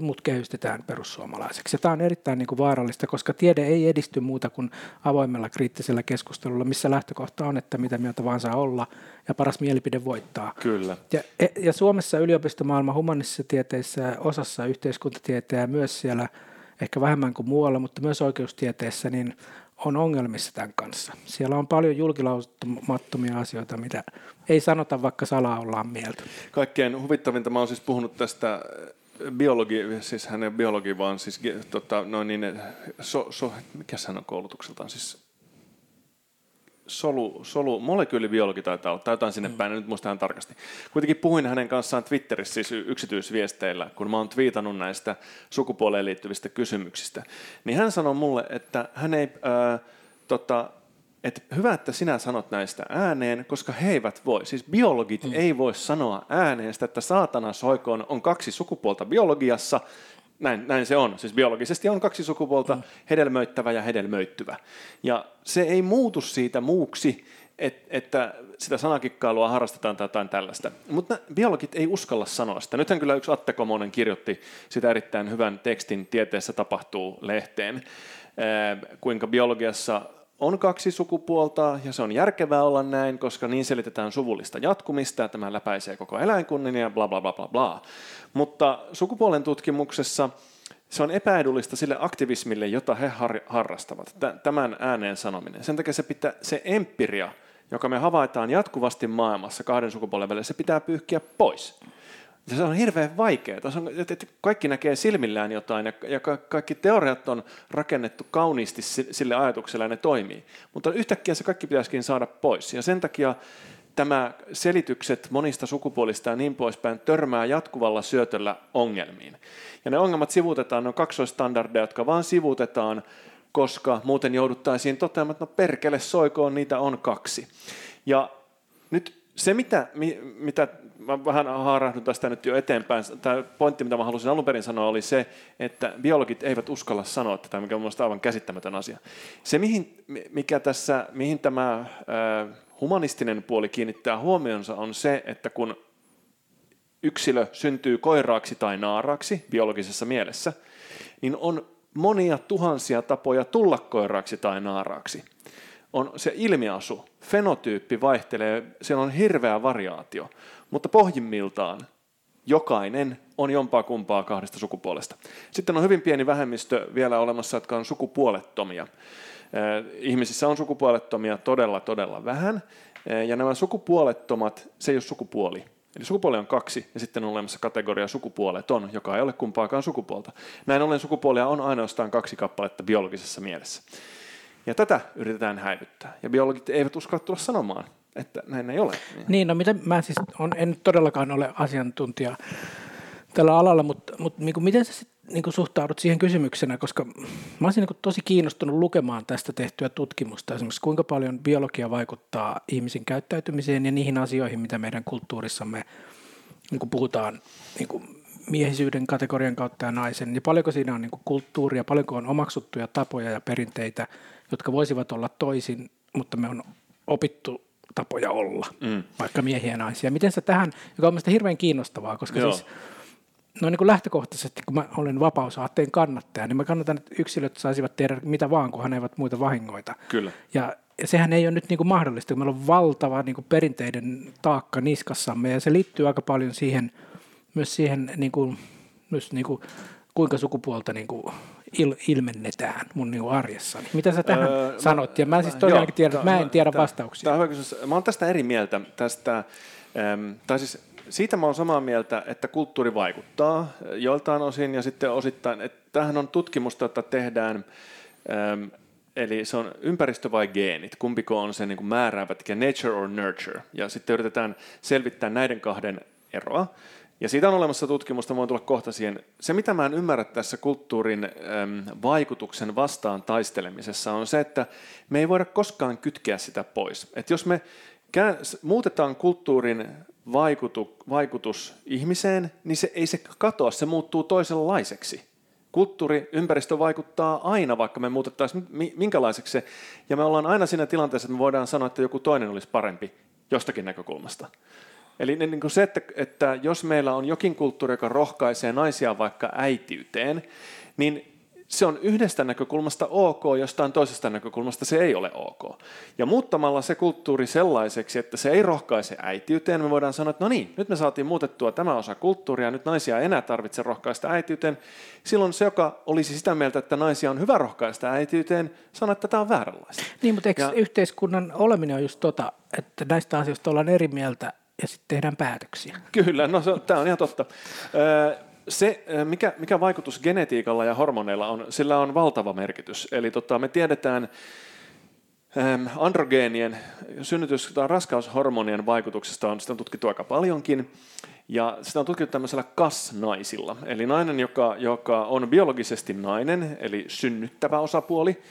mut kehystetään perussuomalaiseksi. Ja tämä on erittäin niin kuin vaarallista, koska tiede ei edisty muuta kuin avoimella kriittisellä keskustelulla, missä lähtökohta on, että mitä mieltä vaan saa olla, ja paras mielipide voittaa. Kyllä. Ja, ja Suomessa yliopistomaailma humanistisissa tieteissä, osassa yhteiskuntatieteen ja myös siellä – ehkä vähemmän kuin muualla, mutta myös oikeustieteessä, niin on ongelmissa tämän kanssa. Siellä on paljon julkilausumattomia asioita, mitä ei sanota, vaikka salaa ollaan mieltä. Kaikkein huvittavinta, mä oon siis puhunut tästä eh, biologi, siis hänen biologi, vaan siis tota, noin niin, so, so, mikä hän on koulutukseltaan, siis solu, solu, molekyylibiologi taitaa olla, tai jotain sinne mm. päin, en nyt muista ihan tarkasti. Kuitenkin puhuin hänen kanssaan Twitterissä siis yksityisviesteillä, kun mä oon twiitannut näistä sukupuoleen liittyvistä kysymyksistä. Niin hän sanoi mulle, että hän ei, ää, tota, että hyvä, että sinä sanot näistä ääneen, koska he eivät voi. Siis biologit mm. ei voi sanoa ääneen sitä, että saatana soikoon on kaksi sukupuolta biologiassa, näin, näin se on. Siis biologisesti on kaksi sukupuolta, mm. hedelmöittävä ja hedelmöittyvä. Ja se ei muutu siitä muuksi, et, että sitä sanakikkailua harrastetaan tai jotain tällaista. Mutta biologit ei uskalla sanoa sitä. Nythän kyllä yksi Atte Komonen kirjoitti sitä erittäin hyvän tekstin Tieteessä tapahtuu lehteen, kuinka biologiassa on kaksi sukupuolta ja se on järkevää olla näin, koska niin selitetään suvullista jatkumista ja tämä läpäisee koko eläinkunnin ja bla bla bla bla bla. Mutta sukupuolen tutkimuksessa se on epäedullista sille aktivismille, jota he har- harrastavat, tämän ääneen sanominen. Sen takia se, pitää, se empiria, joka me havaitaan jatkuvasti maailmassa kahden sukupuolen välillä, se pitää pyyhkiä pois. Se on hirveän vaikeaa. Kaikki näkee silmillään jotain ja, kaikki teoriat on rakennettu kauniisti sille ajatukselle ja ne toimii. Mutta yhtäkkiä se kaikki pitäisikin saada pois. Ja sen takia tämä selitykset monista sukupuolista ja niin poispäin törmää jatkuvalla syötöllä ongelmiin. Ja ne ongelmat sivutetaan, ne on kaksoistandardeja, jotka vaan sivutetaan, koska muuten jouduttaisiin toteamaan, että no perkele soikoon, niitä on kaksi. Ja nyt se, mitä, mitä mä vähän haarahdun tästä nyt jo eteenpäin, tämä pointti, mitä mä halusin alun perin sanoa, oli se, että biologit eivät uskalla sanoa tätä, mikä on mielestäni aivan käsittämätön asia. Se, mihin, mikä tässä, mihin tämä humanistinen puoli kiinnittää huomionsa, on se, että kun yksilö syntyy koiraaksi tai naaraaksi biologisessa mielessä, niin on monia tuhansia tapoja tulla koiraaksi tai naaraaksi. On se ilmiasu, fenotyyppi vaihtelee, siellä on hirveä variaatio, mutta pohjimmiltaan jokainen on jompaa kumpaa kahdesta sukupuolesta. Sitten on hyvin pieni vähemmistö vielä olemassa, jotka on sukupuolettomia. Ihmisissä on sukupuolettomia todella, todella vähän, ja nämä sukupuolettomat, se ei ole sukupuoli. Eli sukupuoli on kaksi, ja sitten on olemassa kategoria sukupuoleton, joka ei ole kumpaakaan sukupuolta. Näin ollen sukupuolia on ainoastaan kaksi kappaletta biologisessa mielessä. Ja tätä yritetään häivyttää. Ja biologit eivät uskalla tulla sanomaan, että näin ei ole. Niin, no mitä mä siis on, en todellakaan ole asiantuntija tällä alalla, mutta, mutta niin kuin miten sä sit, niin kuin suhtaudut siihen kysymyksenä, koska mä olisin niin tosi kiinnostunut lukemaan tästä tehtyä tutkimusta, esimerkiksi kuinka paljon biologia vaikuttaa ihmisen käyttäytymiseen ja niihin asioihin, mitä meidän kulttuurissamme niin kuin puhutaan niin kuin miehisyyden kategorian kautta ja naisen, niin paljonko siinä on niin kuin kulttuuria, paljonko on omaksuttuja tapoja ja perinteitä, jotka voisivat olla toisin, mutta me on opittu tapoja olla, mm. vaikka miehiä ja naisia. Miten se tähän, joka on mielestäni hirveän kiinnostavaa, koska Joo. siis no niin kuin lähtökohtaisesti, kun mä olen vapausaatteen kannattaja, niin mä kannatan, että yksilöt saisivat tehdä mitä vaan, kunhan ne eivät muita vahingoita. Kyllä. Ja, ja sehän ei ole nyt niin kuin mahdollista, kun meillä on valtava niin kuin perinteiden taakka niskassamme, ja se liittyy aika paljon siihen, myös siihen, niin kuin, myös niin kuin, kuinka sukupuolta niin kuin il, ilmennetään mun niin arjessani. Mitä sä tähän öö, sanot? Ja mä siis tosiaankin tiedän, että mä en tiedä vastauksia. Tämä, tämä mä oon tästä eri mieltä. Tästä, ähm, tai siis siitä mä oon samaa mieltä, että kulttuuri vaikuttaa joiltain osin ja sitten osittain, että tämähän on tutkimusta, jota tehdään ähm, Eli se on ympäristö vai geenit, kumpiko on se niin kuin määräävä tekijä, nature or nurture. Ja sitten yritetään selvittää näiden kahden eroa. Ja siitä on olemassa tutkimusta, voin tulla kohta siihen. Se, mitä mä en ymmärrä tässä kulttuurin äm, vaikutuksen vastaan taistelemisessa, on se, että me ei voida koskaan kytkeä sitä pois. Et jos me muutetaan kulttuurin vaikutu, vaikutus ihmiseen, niin se ei se katoa, se muuttuu toisenlaiseksi. Kulttuuri, ympäristö vaikuttaa aina, vaikka me muutettaisiin minkälaiseksi se. Ja me ollaan aina siinä tilanteessa, että me voidaan sanoa, että joku toinen olisi parempi jostakin näkökulmasta. Eli niin kuin se, että, että jos meillä on jokin kulttuuri, joka rohkaisee naisia vaikka äitiyteen, niin se on yhdestä näkökulmasta ok, jostain toisesta näkökulmasta se ei ole ok. Ja muuttamalla se kulttuuri sellaiseksi, että se ei rohkaise äitiyteen, me voidaan sanoa, että no niin, nyt me saatiin muutettua tämä osa kulttuuria, nyt naisia ei enää tarvitse rohkaista äitiyteen. Silloin se, joka olisi sitä mieltä, että naisia on hyvä rohkaista äitiyteen, sanoo, että tämä on vääränlaista. Niin, mutta eikö ja, yhteiskunnan oleminen on just tota, että näistä asioista ollaan eri mieltä ja sitten tehdään päätöksiä. Kyllä, no tämä on ihan totta. Se, mikä, mikä vaikutus genetiikalla ja hormoneilla on, sillä on valtava merkitys. Eli tota, me tiedetään androgeenien, synnytys- tai raskaushormonien vaikutuksesta on, sitä on tutkittu aika paljonkin. Ja sitä on tutkittu tämmöisellä kas-naisilla. Eli nainen, joka, joka on biologisesti nainen, eli synnyttävä osapuoli,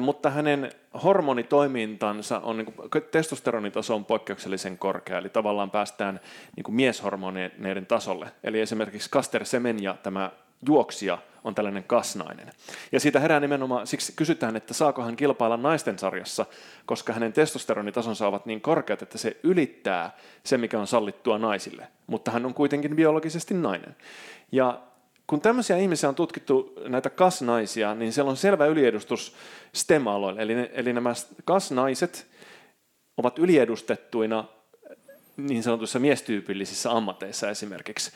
mutta hänen hormonitoimintansa on, niin kuin, testosteronitaso on poikkeuksellisen korkea, eli tavallaan päästään niin kuin mieshormoneiden tasolle. Eli esimerkiksi Kaster Semenya, tämä juoksija, on tällainen kasnainen. Ja siitä herää nimenomaan, siksi kysytään, että saako hän kilpailla naisten sarjassa, koska hänen testosteronitasonsa ovat niin korkeat, että se ylittää se, mikä on sallittua naisille. Mutta hän on kuitenkin biologisesti nainen. Ja kun tämmöisiä ihmisiä on tutkittu, näitä kasnaisia, niin siellä on selvä yliedustus STEM-aloilla. Eli, ne, eli nämä kasnaiset ovat yliedustettuina niin sanotuissa miestyypillisissä ammateissa esimerkiksi.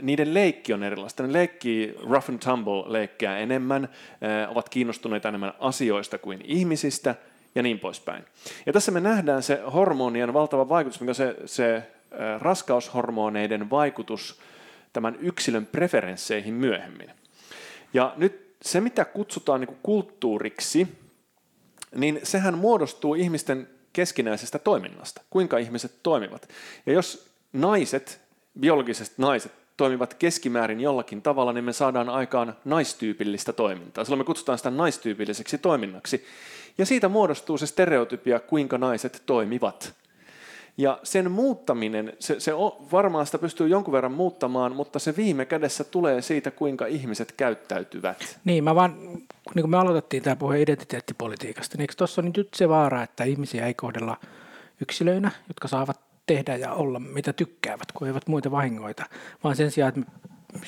Niiden leikki on erilaista. Ne leikkii rough and tumble leikkiä enemmän, ovat kiinnostuneita enemmän asioista kuin ihmisistä ja niin poispäin. Ja tässä me nähdään se hormonien valtava vaikutus, mikä se, se raskaushormoneiden vaikutus tämän yksilön preferensseihin myöhemmin. Ja nyt se, mitä kutsutaan niin kulttuuriksi, niin sehän muodostuu ihmisten keskinäisestä toiminnasta, kuinka ihmiset toimivat. Ja jos naiset, biologiset naiset, toimivat keskimäärin jollakin tavalla, niin me saadaan aikaan naistyypillistä toimintaa. Silloin me kutsutaan sitä naistyypilliseksi toiminnaksi. Ja siitä muodostuu se stereotypia, kuinka naiset toimivat. Ja sen muuttaminen, se, se on, varmaan sitä pystyy jonkun verran muuttamaan, mutta se viime kädessä tulee siitä, kuinka ihmiset käyttäytyvät. Niin, mä vaan, niin kuin me aloitettiin tämä puhe identiteettipolitiikasta, niin eikö tuossa on nyt se vaara, että ihmisiä ei kohdella yksilöinä, jotka saavat tehdä ja olla mitä tykkäävät, kun eivät muita vahingoita, vaan sen sijaan, että me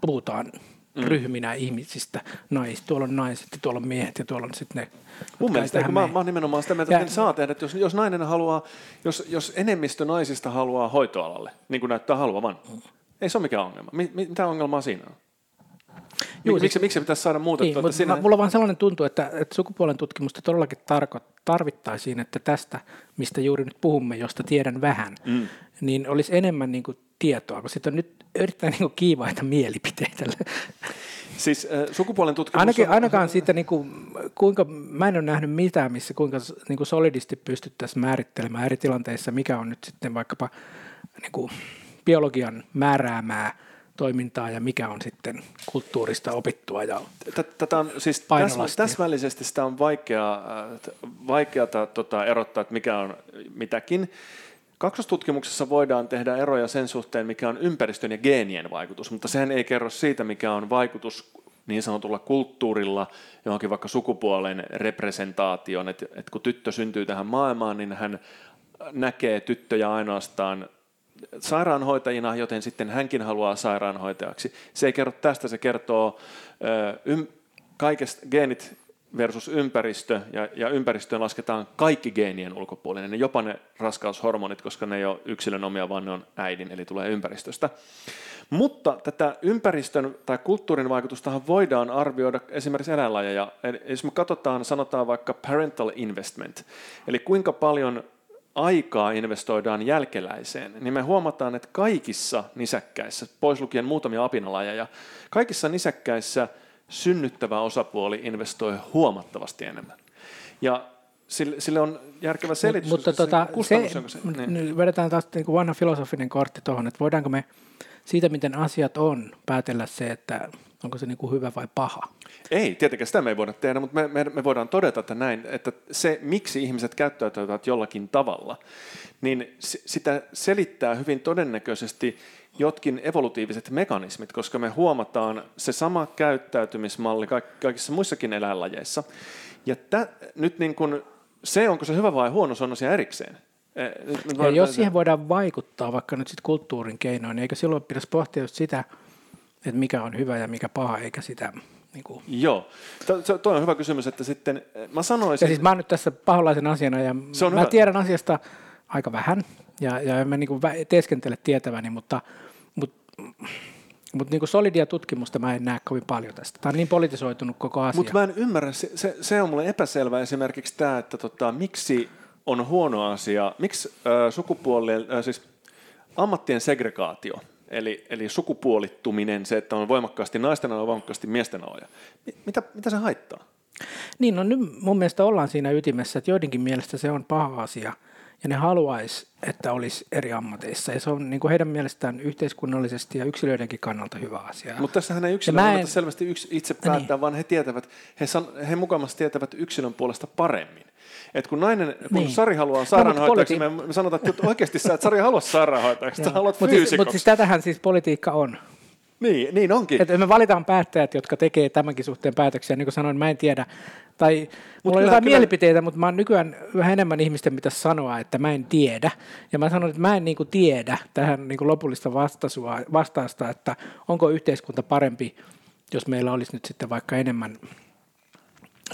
puhutaan mm. ryhminä ihmisistä, nais, tuolla on naiset ja tuolla on miehet ja tuolla on sitten ne. Mun mielestä, eikö, mä, mä oon nimenomaan sitä mieltä, että saa tehdä, että jos, jos nainen haluaa, jos, jos enemmistö naisista haluaa hoitoalalle, niin kuin näyttää haluavan, mm. ei se ole mikään ongelma. Mitä ongelmaa siinä on? Juu, miksi, siis, miksi pitäisi saada muutettua? Niin, sinne... Mulla vaan sellainen tuntuu, että, että sukupuolen tutkimusta todellakin tarko, tarvittaisiin, että tästä, mistä juuri nyt puhumme, josta tiedän vähän, mm. niin olisi enemmän niin kuin tietoa, kun sitten on nyt erittäin niin kiivaita mielipiteitä. Siis äh, sukupuolen tutkimus Ainakin, on... Ainakaan siitä, niin kuin, kuinka, mä en ole nähnyt mitään, missä kuinka niin kuin solidisti pystyttäisiin määrittelemään eri tilanteissa, mikä on nyt sitten vaikkapa niin kuin, biologian määräämää toimintaa ja mikä on sitten kulttuurista opittua ja Tätä on siis täsmällisesti sitä on vaikea, äh, vaikeata tota, erottaa, että mikä on mitäkin. Kaksostutkimuksessa voidaan tehdä eroja sen suhteen, mikä on ympäristön ja geenien vaikutus, mutta sehän ei kerro siitä, mikä on vaikutus niin sanotulla kulttuurilla johonkin vaikka sukupuolen representaation, että, että kun tyttö syntyy tähän maailmaan, niin hän näkee tyttöjä ainoastaan sairaanhoitajina, joten sitten hänkin haluaa sairaanhoitajaksi. Se ei kerro tästä, se kertoo ö, kaikesta geenit versus ympäristö, ja, ja ympäristöön lasketaan kaikki geenien ulkopuolinen, ne jopa ne raskaushormonit, koska ne ei ole yksilön omia, vaan ne on äidin, eli tulee ympäristöstä. Mutta tätä ympäristön tai kulttuurin vaikutustahan voidaan arvioida esimerkiksi eläinlajeja. Eli jos me katsotaan, sanotaan vaikka parental investment, eli kuinka paljon aikaa investoidaan jälkeläiseen, niin me huomataan, että kaikissa nisäkkäissä, pois lukien muutamia apinalajeja, kaikissa nisäkkäissä synnyttävä osapuoli investoi huomattavasti enemmän. Ja sille, sille on järkevä selitys. Mut, mutta tota, se, se, niin. vedetään taas niin kuin vanha filosofinen kortti tuohon, että voidaanko me siitä, miten asiat on, päätellä se, että onko se niin kuin hyvä vai paha? Ei, tietenkään sitä me ei voida tehdä, mutta me, me, me voidaan todeta, että näin, että se, miksi ihmiset käyttäytyvät jollakin tavalla, niin sitä selittää hyvin todennäköisesti jotkin evolutiiviset mekanismit, koska me huomataan se sama käyttäytymismalli kaikissa muissakin eläinlajeissa. Ja tä, nyt niin kuin, se, onko se hyvä vai huono, se on asia erikseen. Ja jos siihen voidaan vaikuttaa vaikka nyt sit kulttuurin keinoin, niin eikö silloin pitäisi pohtia just sitä, että mikä on hyvä ja mikä paha, eikä sitä niin kuin. Joo, tuo on hyvä kysymys, että sitten mä sanoisin... Ja siis mä oon nyt tässä paholaisen asiana ja se on mä hyvä. tiedän asiasta aika vähän ja, ja en mä niin kuin teeskentele tietäväni, mutta, mutta, mutta niin solidia tutkimusta mä en näe kovin paljon tästä. Tämä on niin politisoitunut koko asia. Mutta mä en ymmärrä, se, se, se on mulle epäselvä esimerkiksi tämä, että tota, miksi on huono asia, miksi äh, sukupuolien, äh, siis ammattien segregaatio – eli, eli sukupuolittuminen, se, että on voimakkaasti naisten aloja, voimakkaasti miesten aloja. Mitä, mitä se haittaa? Niin, no nyt mun mielestä ollaan siinä ytimessä, että joidenkin mielestä se on paha asia, ja ne haluaisi, että olisi eri ammateissa, ja se on niin kuin heidän mielestään yhteiskunnallisesti ja yksilöidenkin kannalta hyvä asia. Mutta tässähän ei yksilö en... selvästi yks, itse päättää, niin. vaan he tietävät, he, san, he mukamassa tietävät yksilön puolesta paremmin. Et kun nainen, kun niin. Sari haluaa no, sairaanhoitajaksi, no, politi- me, sanotaan, että oikeasti sä et Sari halua sairaanhoitajaksi, sä haluat Mutta siis, mut siis tätähän siis politiikka on. Niin, niin onkin. Että me valitaan päättäjät, jotka tekee tämänkin suhteen päätöksiä. Niin kuin sanoin, mä en tiedä. Tai Mut mulla on jotain kyllä... mielipiteitä, mutta mä oon nykyään vähän enemmän ihmisten mitä sanoa, että mä en tiedä. Ja mä sanon, että mä en niin kuin tiedä tähän niin kuin lopullista vastausta, että onko yhteiskunta parempi, jos meillä olisi nyt sitten vaikka enemmän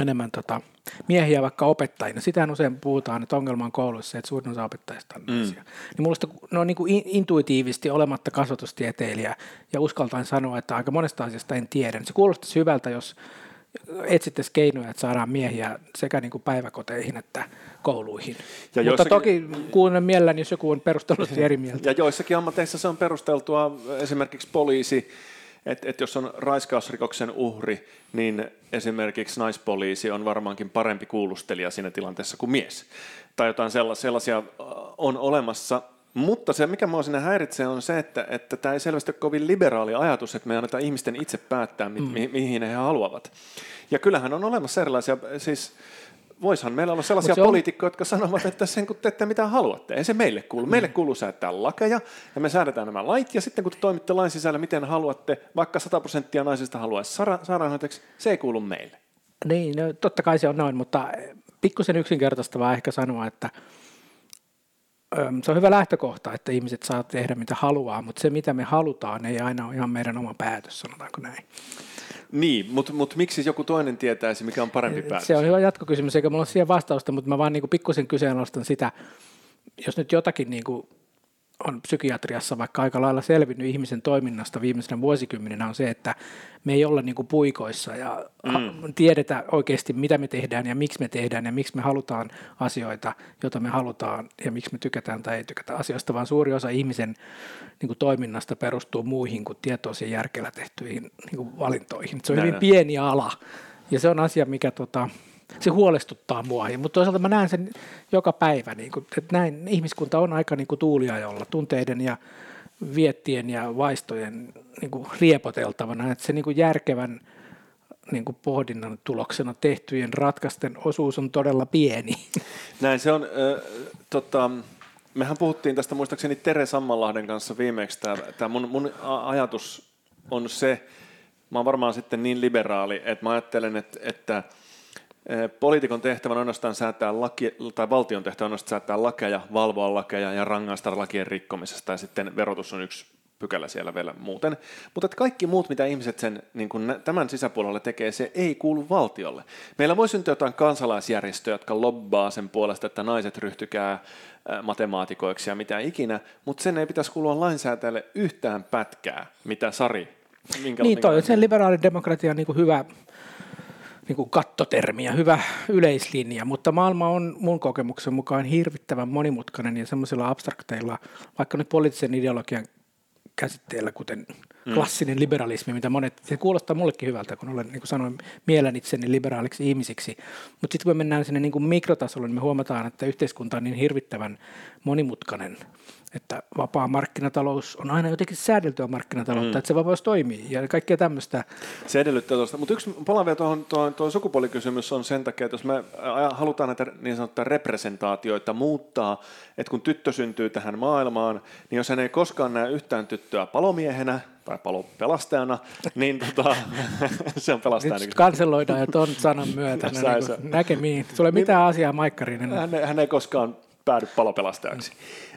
enemmän tota, miehiä vaikka opettajina. Sitähän usein puhutaan, että ongelma on kouluissa että suurin osa opettajista on naisia. Mm. Niin musta ne on niin kuin intuitiivisesti olematta kasvatustieteilijä ja uskaltain sanoa, että aika monesta asiasta en tiedä. Se kuulostaa hyvältä, jos etsittäisiin keinoja, että saadaan miehiä sekä niin kuin päiväkoteihin että kouluihin. Ja Mutta joissakin- toki kuulen mielelläni, jos joku on perustellusti *laughs* eri mieltä. Ja joissakin ammateissa se on perusteltua, esimerkiksi poliisi, että et jos on raiskausrikoksen uhri, niin esimerkiksi naispoliisi on varmaankin parempi kuulustelija siinä tilanteessa kuin mies. Tai jotain sellaisia, äh, on olemassa. Mutta se, mikä minua siinä häiritsee, on se, että, että tämä ei selvästi ole kovin liberaali ajatus, että me annetaan ihmisten itse päättää, mi- mm. mi- mihin he haluavat. Ja kyllähän on olemassa erilaisia, siis voishan meillä olla sellaisia se poliitikkoja, jotka sanovat, että sen kun teette mitä haluatte, ei se meille kuulu. Meille Mm. kuuluu säätää lakeja ja me säädetään nämä lait ja sitten kun te toimitte lain sisällä miten haluatte, vaikka 100 prosenttia naisista haluaisi sairaanhoitajaksi, se ei kuulu meille. Niin, no, totta kai se on noin, mutta pikkusen yksinkertaistavaa ehkä sanoa, että se on hyvä lähtökohta, että ihmiset saa tehdä mitä haluaa, mutta se mitä me halutaan ei aina ole ihan meidän oma päätös, sanotaanko näin. Niin, mutta mut miksi joku toinen tietäisi, mikä on parempi päätös? Se on hyvä jatkokysymys, eikä mulla ole siihen vastausta, mutta mä vaan niin pikkusen kyseenalaistan sitä, jos nyt jotakin niin kuin on psykiatriassa vaikka aika lailla selvinnyt ihmisen toiminnasta viimeisenä vuosikymmeninä on se, että me ei olla niin kuin puikoissa ja mm. tiedetä oikeasti, mitä me tehdään ja miksi me tehdään ja miksi me halutaan asioita, joita me halutaan ja miksi me tykätään tai ei tykätä asioista, vaan suuri osa ihmisen niin kuin toiminnasta perustuu muihin kuin tietoisiin järkellä tehtyihin niin kuin valintoihin. Se on Näin hyvin pieni ala ja se on asia, mikä tota, se huolestuttaa mua, mutta toisaalta mä näen sen joka päivä, niin kuin, että näin ihmiskunta on aika niin kuin tuuliajolla, tunteiden ja viettien ja vaistojen niin riepoteltavana, että se niin kuin järkevän niin kuin pohdinnan tuloksena tehtyjen ratkaisten osuus on todella pieni. *laughs* Näin se on. Äh, tota, mehän puhuttiin tästä muistaakseni Tere Sammanlahden kanssa viimeksi. Tämä mun, mun a- ajatus on se, mä oon varmaan sitten niin liberaali, että mä ajattelen, että, että poliitikon tehtävä on ainoastaan säätää laki, tai valtion tehtävä on ainoastaan säätää lakeja, valvoa lakeja ja rangaista lakien rikkomisesta, ja sitten verotus on yksi pykälä siellä vielä muuten. Mutta että kaikki muut, mitä ihmiset sen, niin kuin tämän sisäpuolella tekee, se ei kuulu valtiolle. Meillä voi syntyä jotain kansalaisjärjestöjä, jotka lobbaa sen puolesta, että naiset ryhtykää matemaatikoiksi ja mitä ikinä, mutta sen ei pitäisi kuulua lainsäätäjälle yhtään pätkää, mitä Sari. Minkä, niin toi on sen liberaalidemokratian niin hyvä niin kuin kattotermi ja hyvä yleislinja, mutta maailma on mun kokemuksen mukaan hirvittävän monimutkainen ja semmoisilla abstrakteilla, vaikka nyt poliittisen ideologian käsitteillä, kuten klassinen liberalismi, mitä monet, se kuulostaa mullekin hyvältä, kun olen, niin kuin sanoin, mielen itseni liberaaliksi ihmisiksi. Mutta sitten kun me mennään sinne niin kuin mikrotasolle, niin me huomataan, että yhteiskunta on niin hirvittävän monimutkainen, että vapaa markkinatalous on aina jotenkin säädeltyä markkinataloutta, mm. että se vapaus toimii ja kaikkea tämmöistä. Se edellyttää tuosta. Mutta yksi palaan vielä tuohon, tuohon, tuohon sukupuolikysymys on sen takia, että jos me halutaan näitä niin sanottuja representaatioita muuttaa, että kun tyttö syntyy tähän maailmaan, niin jos hän ei koskaan näe yhtään tyttöä palomiehenä tai palopelastajana, niin *laughs* tota, *laughs* se on pelastaja. Nyt kanseloidaan ja ton sanan myötä *laughs* no, niin näkemiin. Sulla ei mitään asiaa Maikkarinen. hän, hän ei koskaan päädy palopelastajaksi.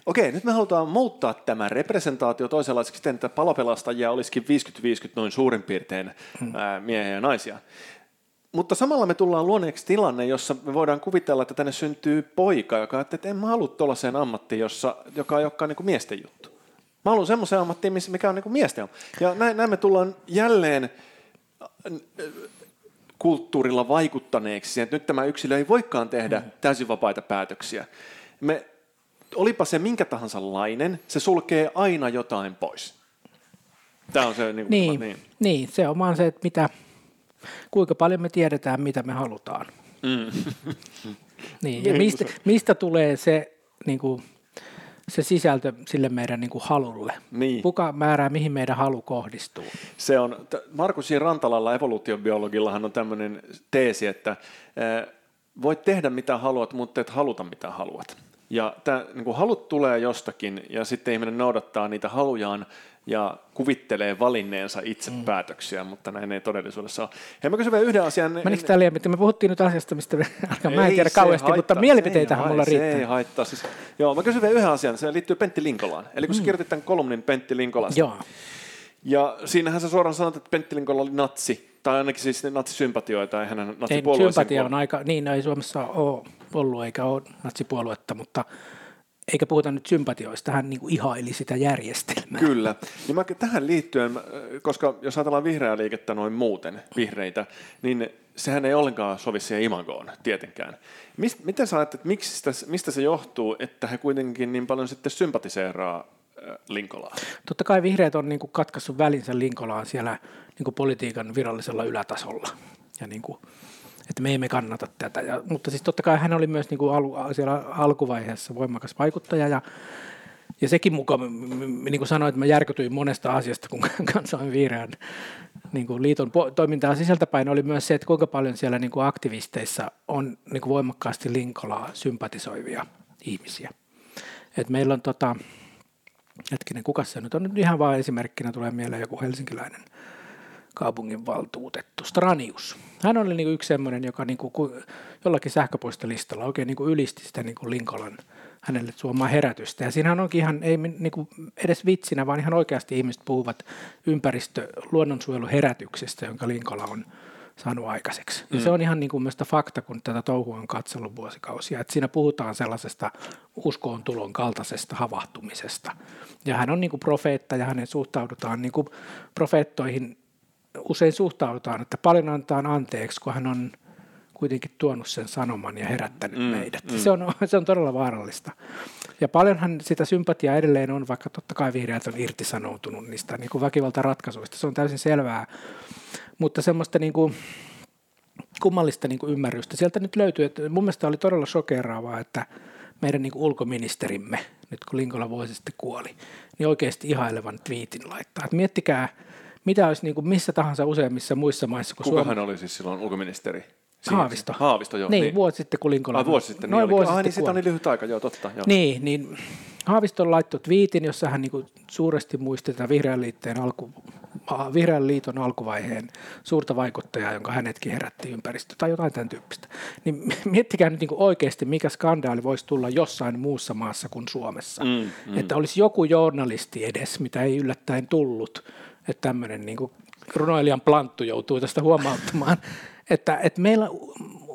Okei, nyt me halutaan muuttaa tämä representaatio toisenlaiseksi siten, että palopelastajia olisikin 50-50 noin suurin piirtein ää, miehiä ja naisia. Mutta samalla me tullaan luoneeksi tilanne, jossa me voidaan kuvitella, että tänne syntyy poika, joka ajattelee, että en mä halua tuollaiseen ammattiin, jossa, joka ei olekaan niin miesten juttu. Mä haluan semmoiseen ammattiin, missä- mikä on niin miesten. Ja näin, näin me tullaan jälleen kulttuurilla vaikuttaneeksi että nyt tämä yksilö ei voikaan tehdä Mm. täysin vapaita päätöksiä. Me, olipa se minkä tahansa lainen, se sulkee aina jotain pois. Tämä on se, niin, Niin, niin. niin, se on vaan se, että mitä, kuinka paljon me tiedetään, mitä me halutaan. Mm. *laughs* Niin, ja Niin, mistä, mistä tulee se, niin kuin, se sisältö sille meidän niin kuin halulle? Niin. Kuka määrää, mihin meidän halu kohdistuu? Se on, t- Markus J. Rantalalla evoluutiobiologillahan on tämmöinen teesi, että voit tehdä mitä haluat, mutta et haluta mitä haluat. Ja tämä niin kuin halut tulee jostakin ja sitten ihminen noudattaa niitä halujaan ja kuvittelee valinneensa itse mm. päätöksiä, mutta näin ei todellisuudessa ole. Hei, mä kysyn vielä yhden asian. Menikö tämä liian, me puhuttiin nyt asiasta, mistä *laughs* mä en Ei tiedä kauheasti, haittaa, mutta ei mulla hai- Se ei riittää. haittaa. Siis, joo, mä kysyn vielä yhden asian. Se liittyy Pentti Linkolaan. Eli kun sä kirjoitit tämän kolumnin Pentti Linkolasta. Joo, Ja siinähän sä suoraan sanot, että Pentti Linkola oli natsi. Tai ainakin siis natsisympatioita. Eihän hän ei, natsipuolueeseen sympatia on aika, niin ei Suomessa ole ollut eikä ole natsipuoluetta, mutta eikä puhuta nyt sympatioista, hän niin kuin ihaili sitä järjestelmää. Kyllä. Niin mä, tähän liittyen, mä, koska jos ajatellaan vihreää liikettä noin muuten, vihreitä, niin sehän ei ollenkaan sovi siihen imagoon tietenkään. Mist, miten sä ajattelet, miksi sitä, mistä se johtuu, että he kuitenkin niin paljon sitten sympatiseeraa Linkolaa? Totta kai vihreät on niin kuin katkaissut välinsä Linkolaan siellä niin kuin politiikan virallisella ylätasolla. Ja niin kuin, että me emme kannata tätä. Ja, mutta siis totta kai hän oli myös niin kuin al, siellä alkuvaiheessa voimakas vaikuttaja ja ja sekin mukaan, niin kuin sanoin, että mä järkytyin monesta asiasta, kun *laughs* kansain vihreän niin kuin liiton toimintaa sisältäpäin, oli myös se, että kuinka paljon siellä niin kuin aktivisteissa on niin kuin voimakkaasti Linkolaa sympatisoivia ihmisiä. Et meillä on tota, hetkinen, kuka se nyt on? Nyt ihan vain esimerkkinä tulee mieleen joku helsinkiläinen kaupunginvaltuutettu, Stranius. Hän oli niin kuin yksi sellainen, joka niin kuin jollakin sähköpostilistalla oikein niin kuin ylisti sitä niin kuin Linkolan hänelle suomaa herätystä. Ja siinähän onkin ihan, ei niin kuin edes vitsinä, vaan ihan oikeasti ihmiset puhuvat ympäristö- luonnonsuojeluherätyksestä, jonka Linkola on saanut aikaiseksi. Ja mm. se on ihan niin kuin mielestä fakta, kun tätä touhua on katsellut vuosikausia, että siinä puhutaan sellaisesta uskoon tulon kaltaisesta havahtumisesta. Ja hän on niin kuin profeetta ja hänen suhtaudutaan niin kuin profeettoihin usein suhtaudutaan, että paljon antaa anteeksi, kun hän on kuitenkin tuonut sen sanoman ja herättänyt mm, meidät. Mm. Se, on, *laughs* se on todella vaarallista. Ja paljonhan sitä sympatiaa edelleen on, vaikka totta kai vihreät on irtisanoutunut niistä niin kuin väkivaltaratkaisuista. Se on täysin selvää. Mutta semmoista niin kuin, kummallista niin kuin ymmärrystä sieltä nyt löytyy. Että mun mielestä oli todella shokeraavaa, että meidän niin kuin ulkoministerimme, nyt kun Linkola vuosi sitten kuoli, niin oikeasti ihailevan twiitin laittaa. Että miettikää, mitä olisi niin kuin missä tahansa useimmissa muissa maissa. Kun Kuka Suomi... hän oli siis silloin ulkoministeri? Haavisto. Haavisto, joo. Niin, niin. vuosi sitten kun Linkola... Ah, vuosi sitten. Noin niin vuosi ah, sitten niin siitä on niin lyhyt aika, joo, totta. Joo. Niin, niin Haavisto laittoi twiitin, jossa hän niin suuresti muisti tätä Vihreän, liitteen alku, Vihreän liiton alkuvaiheen suurta vaikuttajaa, jonka hänetkin herätti ympäristö tai jotain tämän tyyppistä. Niin *laughs* miettikää nyt niin oikeasti, mikä skandaali voisi tulla jossain muussa maassa kuin Suomessa. Mm, mm. Että olisi joku journalisti edes, mitä ei yllättäen tullut, että tämmöinen niin runoilijan planttu joutuu tästä huomauttamaan, *laughs* että, että meillä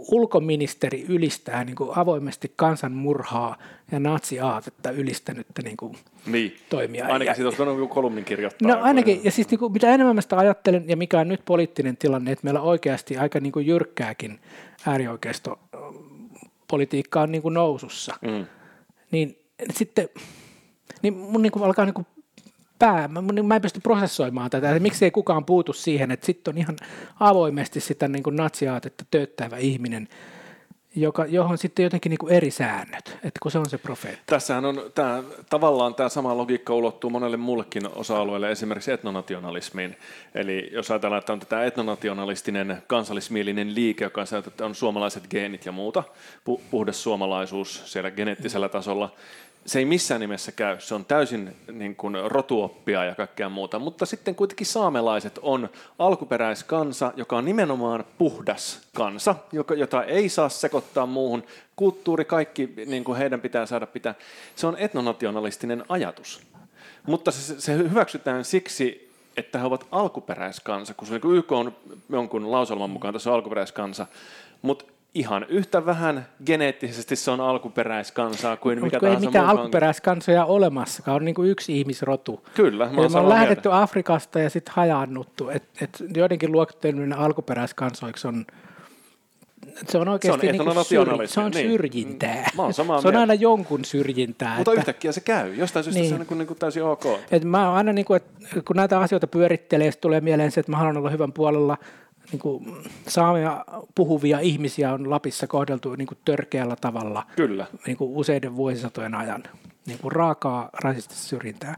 ulkoministeri ylistää niin kuin avoimesti kansanmurhaa ja natsiaatetta ylistänyttä niin kuin niin. toimia. Ainakin ja, siitä olisi voinut kolumnin kirjoittaa. No ainakin, ja siis niin kuin, mitä enemmän mä sitä ajattelen, ja mikä on nyt poliittinen tilanne, että meillä oikeasti aika niin kuin jyrkkääkin äärioikeisto politiikka on niin kuin nousussa, mm. niin sitten niin mun niin kuin alkaa niin kuin pää, mä, mä en pysty prosessoimaan tätä, että miksi ei kukaan puutu siihen, että sitten on ihan avoimesti sitä niin kuin natsiaatetta tööttävä ihminen, joka, johon sitten jotenkin niin kuin eri säännöt, että kun se on se profeetta. Tässähän on tämä, tavallaan tämä sama logiikka ulottuu monelle muullekin osa-alueelle, esimerkiksi etnonationalismiin. Eli jos ajatellaan, että on tätä etnonationalistinen kansallismielinen liike, joka on, että on suomalaiset geenit ja muuta, puhdas suomalaisuus siellä geneettisellä tasolla, se ei missään nimessä käy, se on täysin niin kuin rotuoppia ja kaikkea muuta, mutta sitten kuitenkin saamelaiset on alkuperäiskansa, joka on nimenomaan puhdas kansa, joka, jota ei saa sekoittaa muuhun. Kulttuuri, kaikki niin kuin heidän pitää saada pitää. Se on etnonationalistinen ajatus. Mutta se, se hyväksytään siksi, että he ovat alkuperäiskansa, kun se niin YK on jonkun lauselman mukaan tässä on alkuperäiskansa, mutta ihan yhtä vähän geneettisesti se on alkuperäiskansaa kuin mikä tahansa ei mitään alkuperäiskansoja olemassakaan, on niin kuin yksi ihmisrotu. Kyllä, mä on lähdetty mieltä. Afrikasta ja sitten hajannuttu, että et joidenkin luokitteleminen alkuperäiskansoiksi on se on oikeasti se on, niin syrj, se on niin. syrjintää. Mä se on mieltä. aina jonkun syrjintää. Mutta että, yhtäkkiä se käy. Jostain syystä niin. se on niin kuin, niin kuin täysin ok. Et mä aina, niin kuin, että kun näitä asioita pyörittelee, tulee mieleen se, että mä haluan olla hyvän puolella – niin kuin saamia puhuvia ihmisiä on Lapissa kohdeltu niin kuin törkeällä tavalla Kyllä. Niin kuin useiden vuosisatojen ajan. Niin kuin raakaa rasistista syrjintää.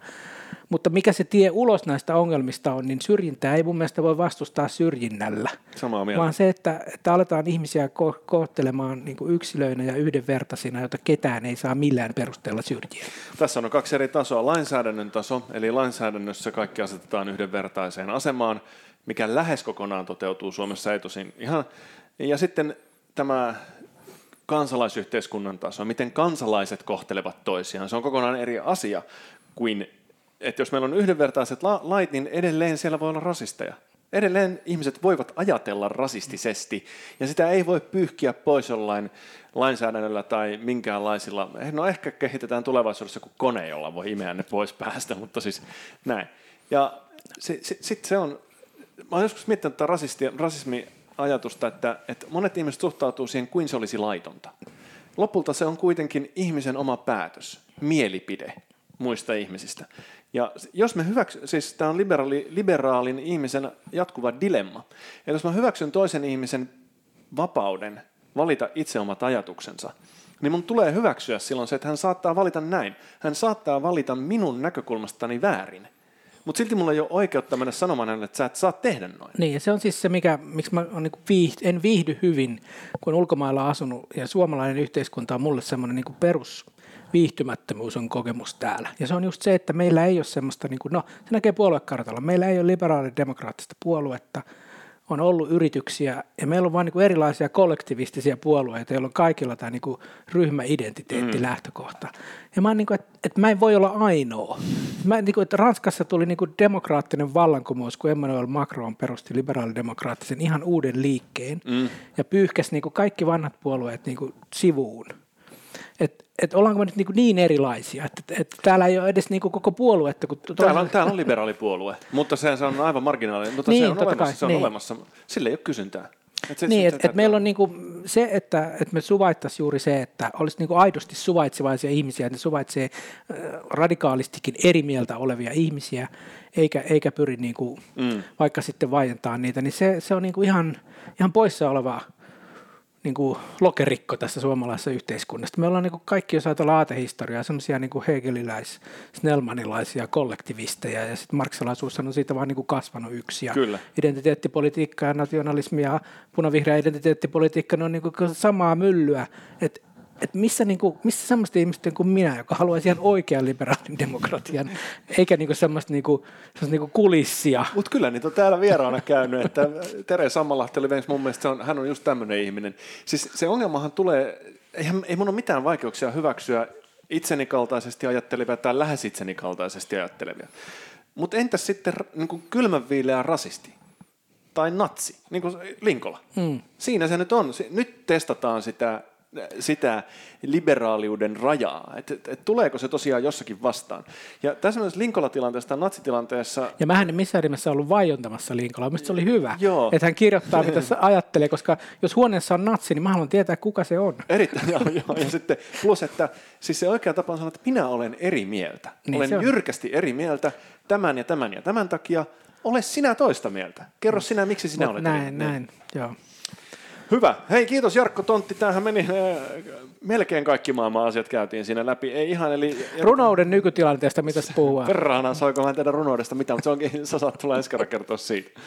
Mutta mikä se tie ulos näistä ongelmista on, niin syrjintää ei mun mielestä voi vastustaa syrjinnällä. Samaa mieltä. Vaan se, että, että aletaan ihmisiä ko- kohtelemaan niin kuin yksilöinä ja yhdenvertaisina, jota ketään ei saa millään perusteella syrjiä. Tässä on kaksi eri tasoa. Lainsäädännön taso, eli lainsäädännössä kaikki asetetaan yhdenvertaiseen asemaan mikä lähes kokonaan toteutuu Suomessa, ei tosin ihan. Ja sitten tämä kansalaisyhteiskunnan taso, miten kansalaiset kohtelevat toisiaan, se on kokonaan eri asia kuin, että jos meillä on yhdenvertaiset lait, niin edelleen siellä voi olla rasisteja. Edelleen ihmiset voivat ajatella rasistisesti, ja sitä ei voi pyyhkiä pois jollain lainsäädännöllä tai minkäänlaisilla. No ehkä kehitetään tulevaisuudessa joku kone, jolla voi imeä ne pois päästä, mutta siis näin. Ja sitten se, se on mä oon joskus miettinyt tätä rasismi ajatusta, että, että monet ihmiset suhtautuu siihen kuin se olisi laitonta. Lopulta se on kuitenkin ihmisen oma päätös, mielipide muista ihmisistä. Ja jos me hyväksy, siis tämä on liberaali, liberaalin ihmisen jatkuva dilemma. Ja jos mä hyväksyn toisen ihmisen vapauden valita itse omat ajatuksensa, niin mun tulee hyväksyä silloin se, että hän saattaa valita näin. Hän saattaa valita minun näkökulmastani väärin. Mutta silti mulla ei ole oikeutta mennä sanomaan hänelle, että sä et saa tehdä noin. Niin, ja se on siis se, mikä, miksi mä on niin viihdy, en viihdy hyvin, kun ulkomailla asunut, ja suomalainen yhteiskunta on mulle semmoinen niin perus viihtymättömyys on kokemus täällä. Ja se on just se, että meillä ei ole semmoista, niin kuin, no se näkee puoluekartalla, meillä ei ole liberaalidemokraattista puoluetta, on ollut yrityksiä ja meillä on vain niin erilaisia kollektivistisia puolueita, joilla on kaikilla tämä niin ryhmäidentiteetti mm. lähtökohta. Ja mä, niin kuin, että, että mä en voi olla ainoa. Mä, niin kuin, että Ranskassa tuli niin kuin demokraattinen vallankumous, kun Emmanuel Macron perusti liberaalidemokraattisen ihan uuden liikkeen mm. ja pyyhkäsi niin kuin kaikki vanhat puolueet niin kuin sivuun että et ollaanko me nyt niin, niin erilaisia, että et täällä ei ole edes niin koko puoluetta. Kun täällä, on, täällä on liberaalipuolue, mutta se, se on aivan marginaalinen, mutta niin, se on, olemassa, kai, se on niin. olemassa, sille ei ole kysyntää. Et se, niin, että et meillä on niinku se, että et me suvaittaisiin juuri se, että olisi niinku aidosti suvaitsevaisia ihmisiä, että ne suvaitsee äh, radikaalistikin eri mieltä olevia ihmisiä, eikä, eikä pyri niinku, mm. vaikka sitten vaientaa niitä, niin se, se on niinku ihan, ihan poissa olevaa niin kuin lokerikko tässä suomalaisessa yhteiskunnassa. Me ollaan niin kuin kaikki, jos ajatellaan aatehistoriaa, semmoisia niin kuin hegeliläis, snellmanilaisia kollektivisteja, ja sitten marksilaisuus on siitä vaan niin kuin kasvanut yksi. Ja Kyllä. Identiteettipolitiikka ja nationalismi ja punavihreä identiteettipolitiikka, ne on niin kuin samaa myllyä. että että missä, niinku, missä semmoista ihmistä kuin minä, joka haluaisi ihan oikean liberaalin demokratian, eikä niinku semmoista, niinku, semmoista niinku kulissia. Mutta kyllä niitä on täällä vieraana käynyt, että Tere Sammalahti oli mun mielestä, se on, hän on just tämmöinen ihminen. Siis se ongelmahan tulee, eihän, ei mun ole mitään vaikeuksia hyväksyä itseni kaltaisesti ajattelevia tai lähes itseni kaltaisesti ajattelevia. Mutta entäs sitten niin kylmänviileä rasisti? tai natsi, niin kuin Linkola. Mm. Siinä se nyt on. Nyt testataan sitä sitä liberaaliuden rajaa, että et, et, tuleeko se tosiaan jossakin vastaan. Ja tässä myös Linkola-tilanteessa, natsitilanteessa... Ja mä en missään nimessä ollut vaiontamassa Linkolaa, mistä se oli hyvä, joo. että hän kirjoittaa, mitä se *laughs* ajattelee, koska jos huoneessa on natsi, niin mä haluan tietää, kuka se on. Erittäin, joo, joo. Ja sitten plus, että siis se oikea tapa on sanoa, että minä olen eri mieltä. Niin olen jyrkästi eri mieltä tämän ja tämän ja tämän takia. Ole sinä toista mieltä. Kerro sinä, miksi sinä Mut olet näin, eri Näin, joo. Hyvä. Hei, kiitos Jarkko Tontti. Tämähän meni äh, melkein kaikki maailman asiat käytiin siinä läpi. Ei ihan, eli... Runouden nykytilanteesta, mitä puhuu? Perhana, soiko mä tehdä runoudesta mitä, mutta se onkin, sä saat tulla ensi kertoa siitä.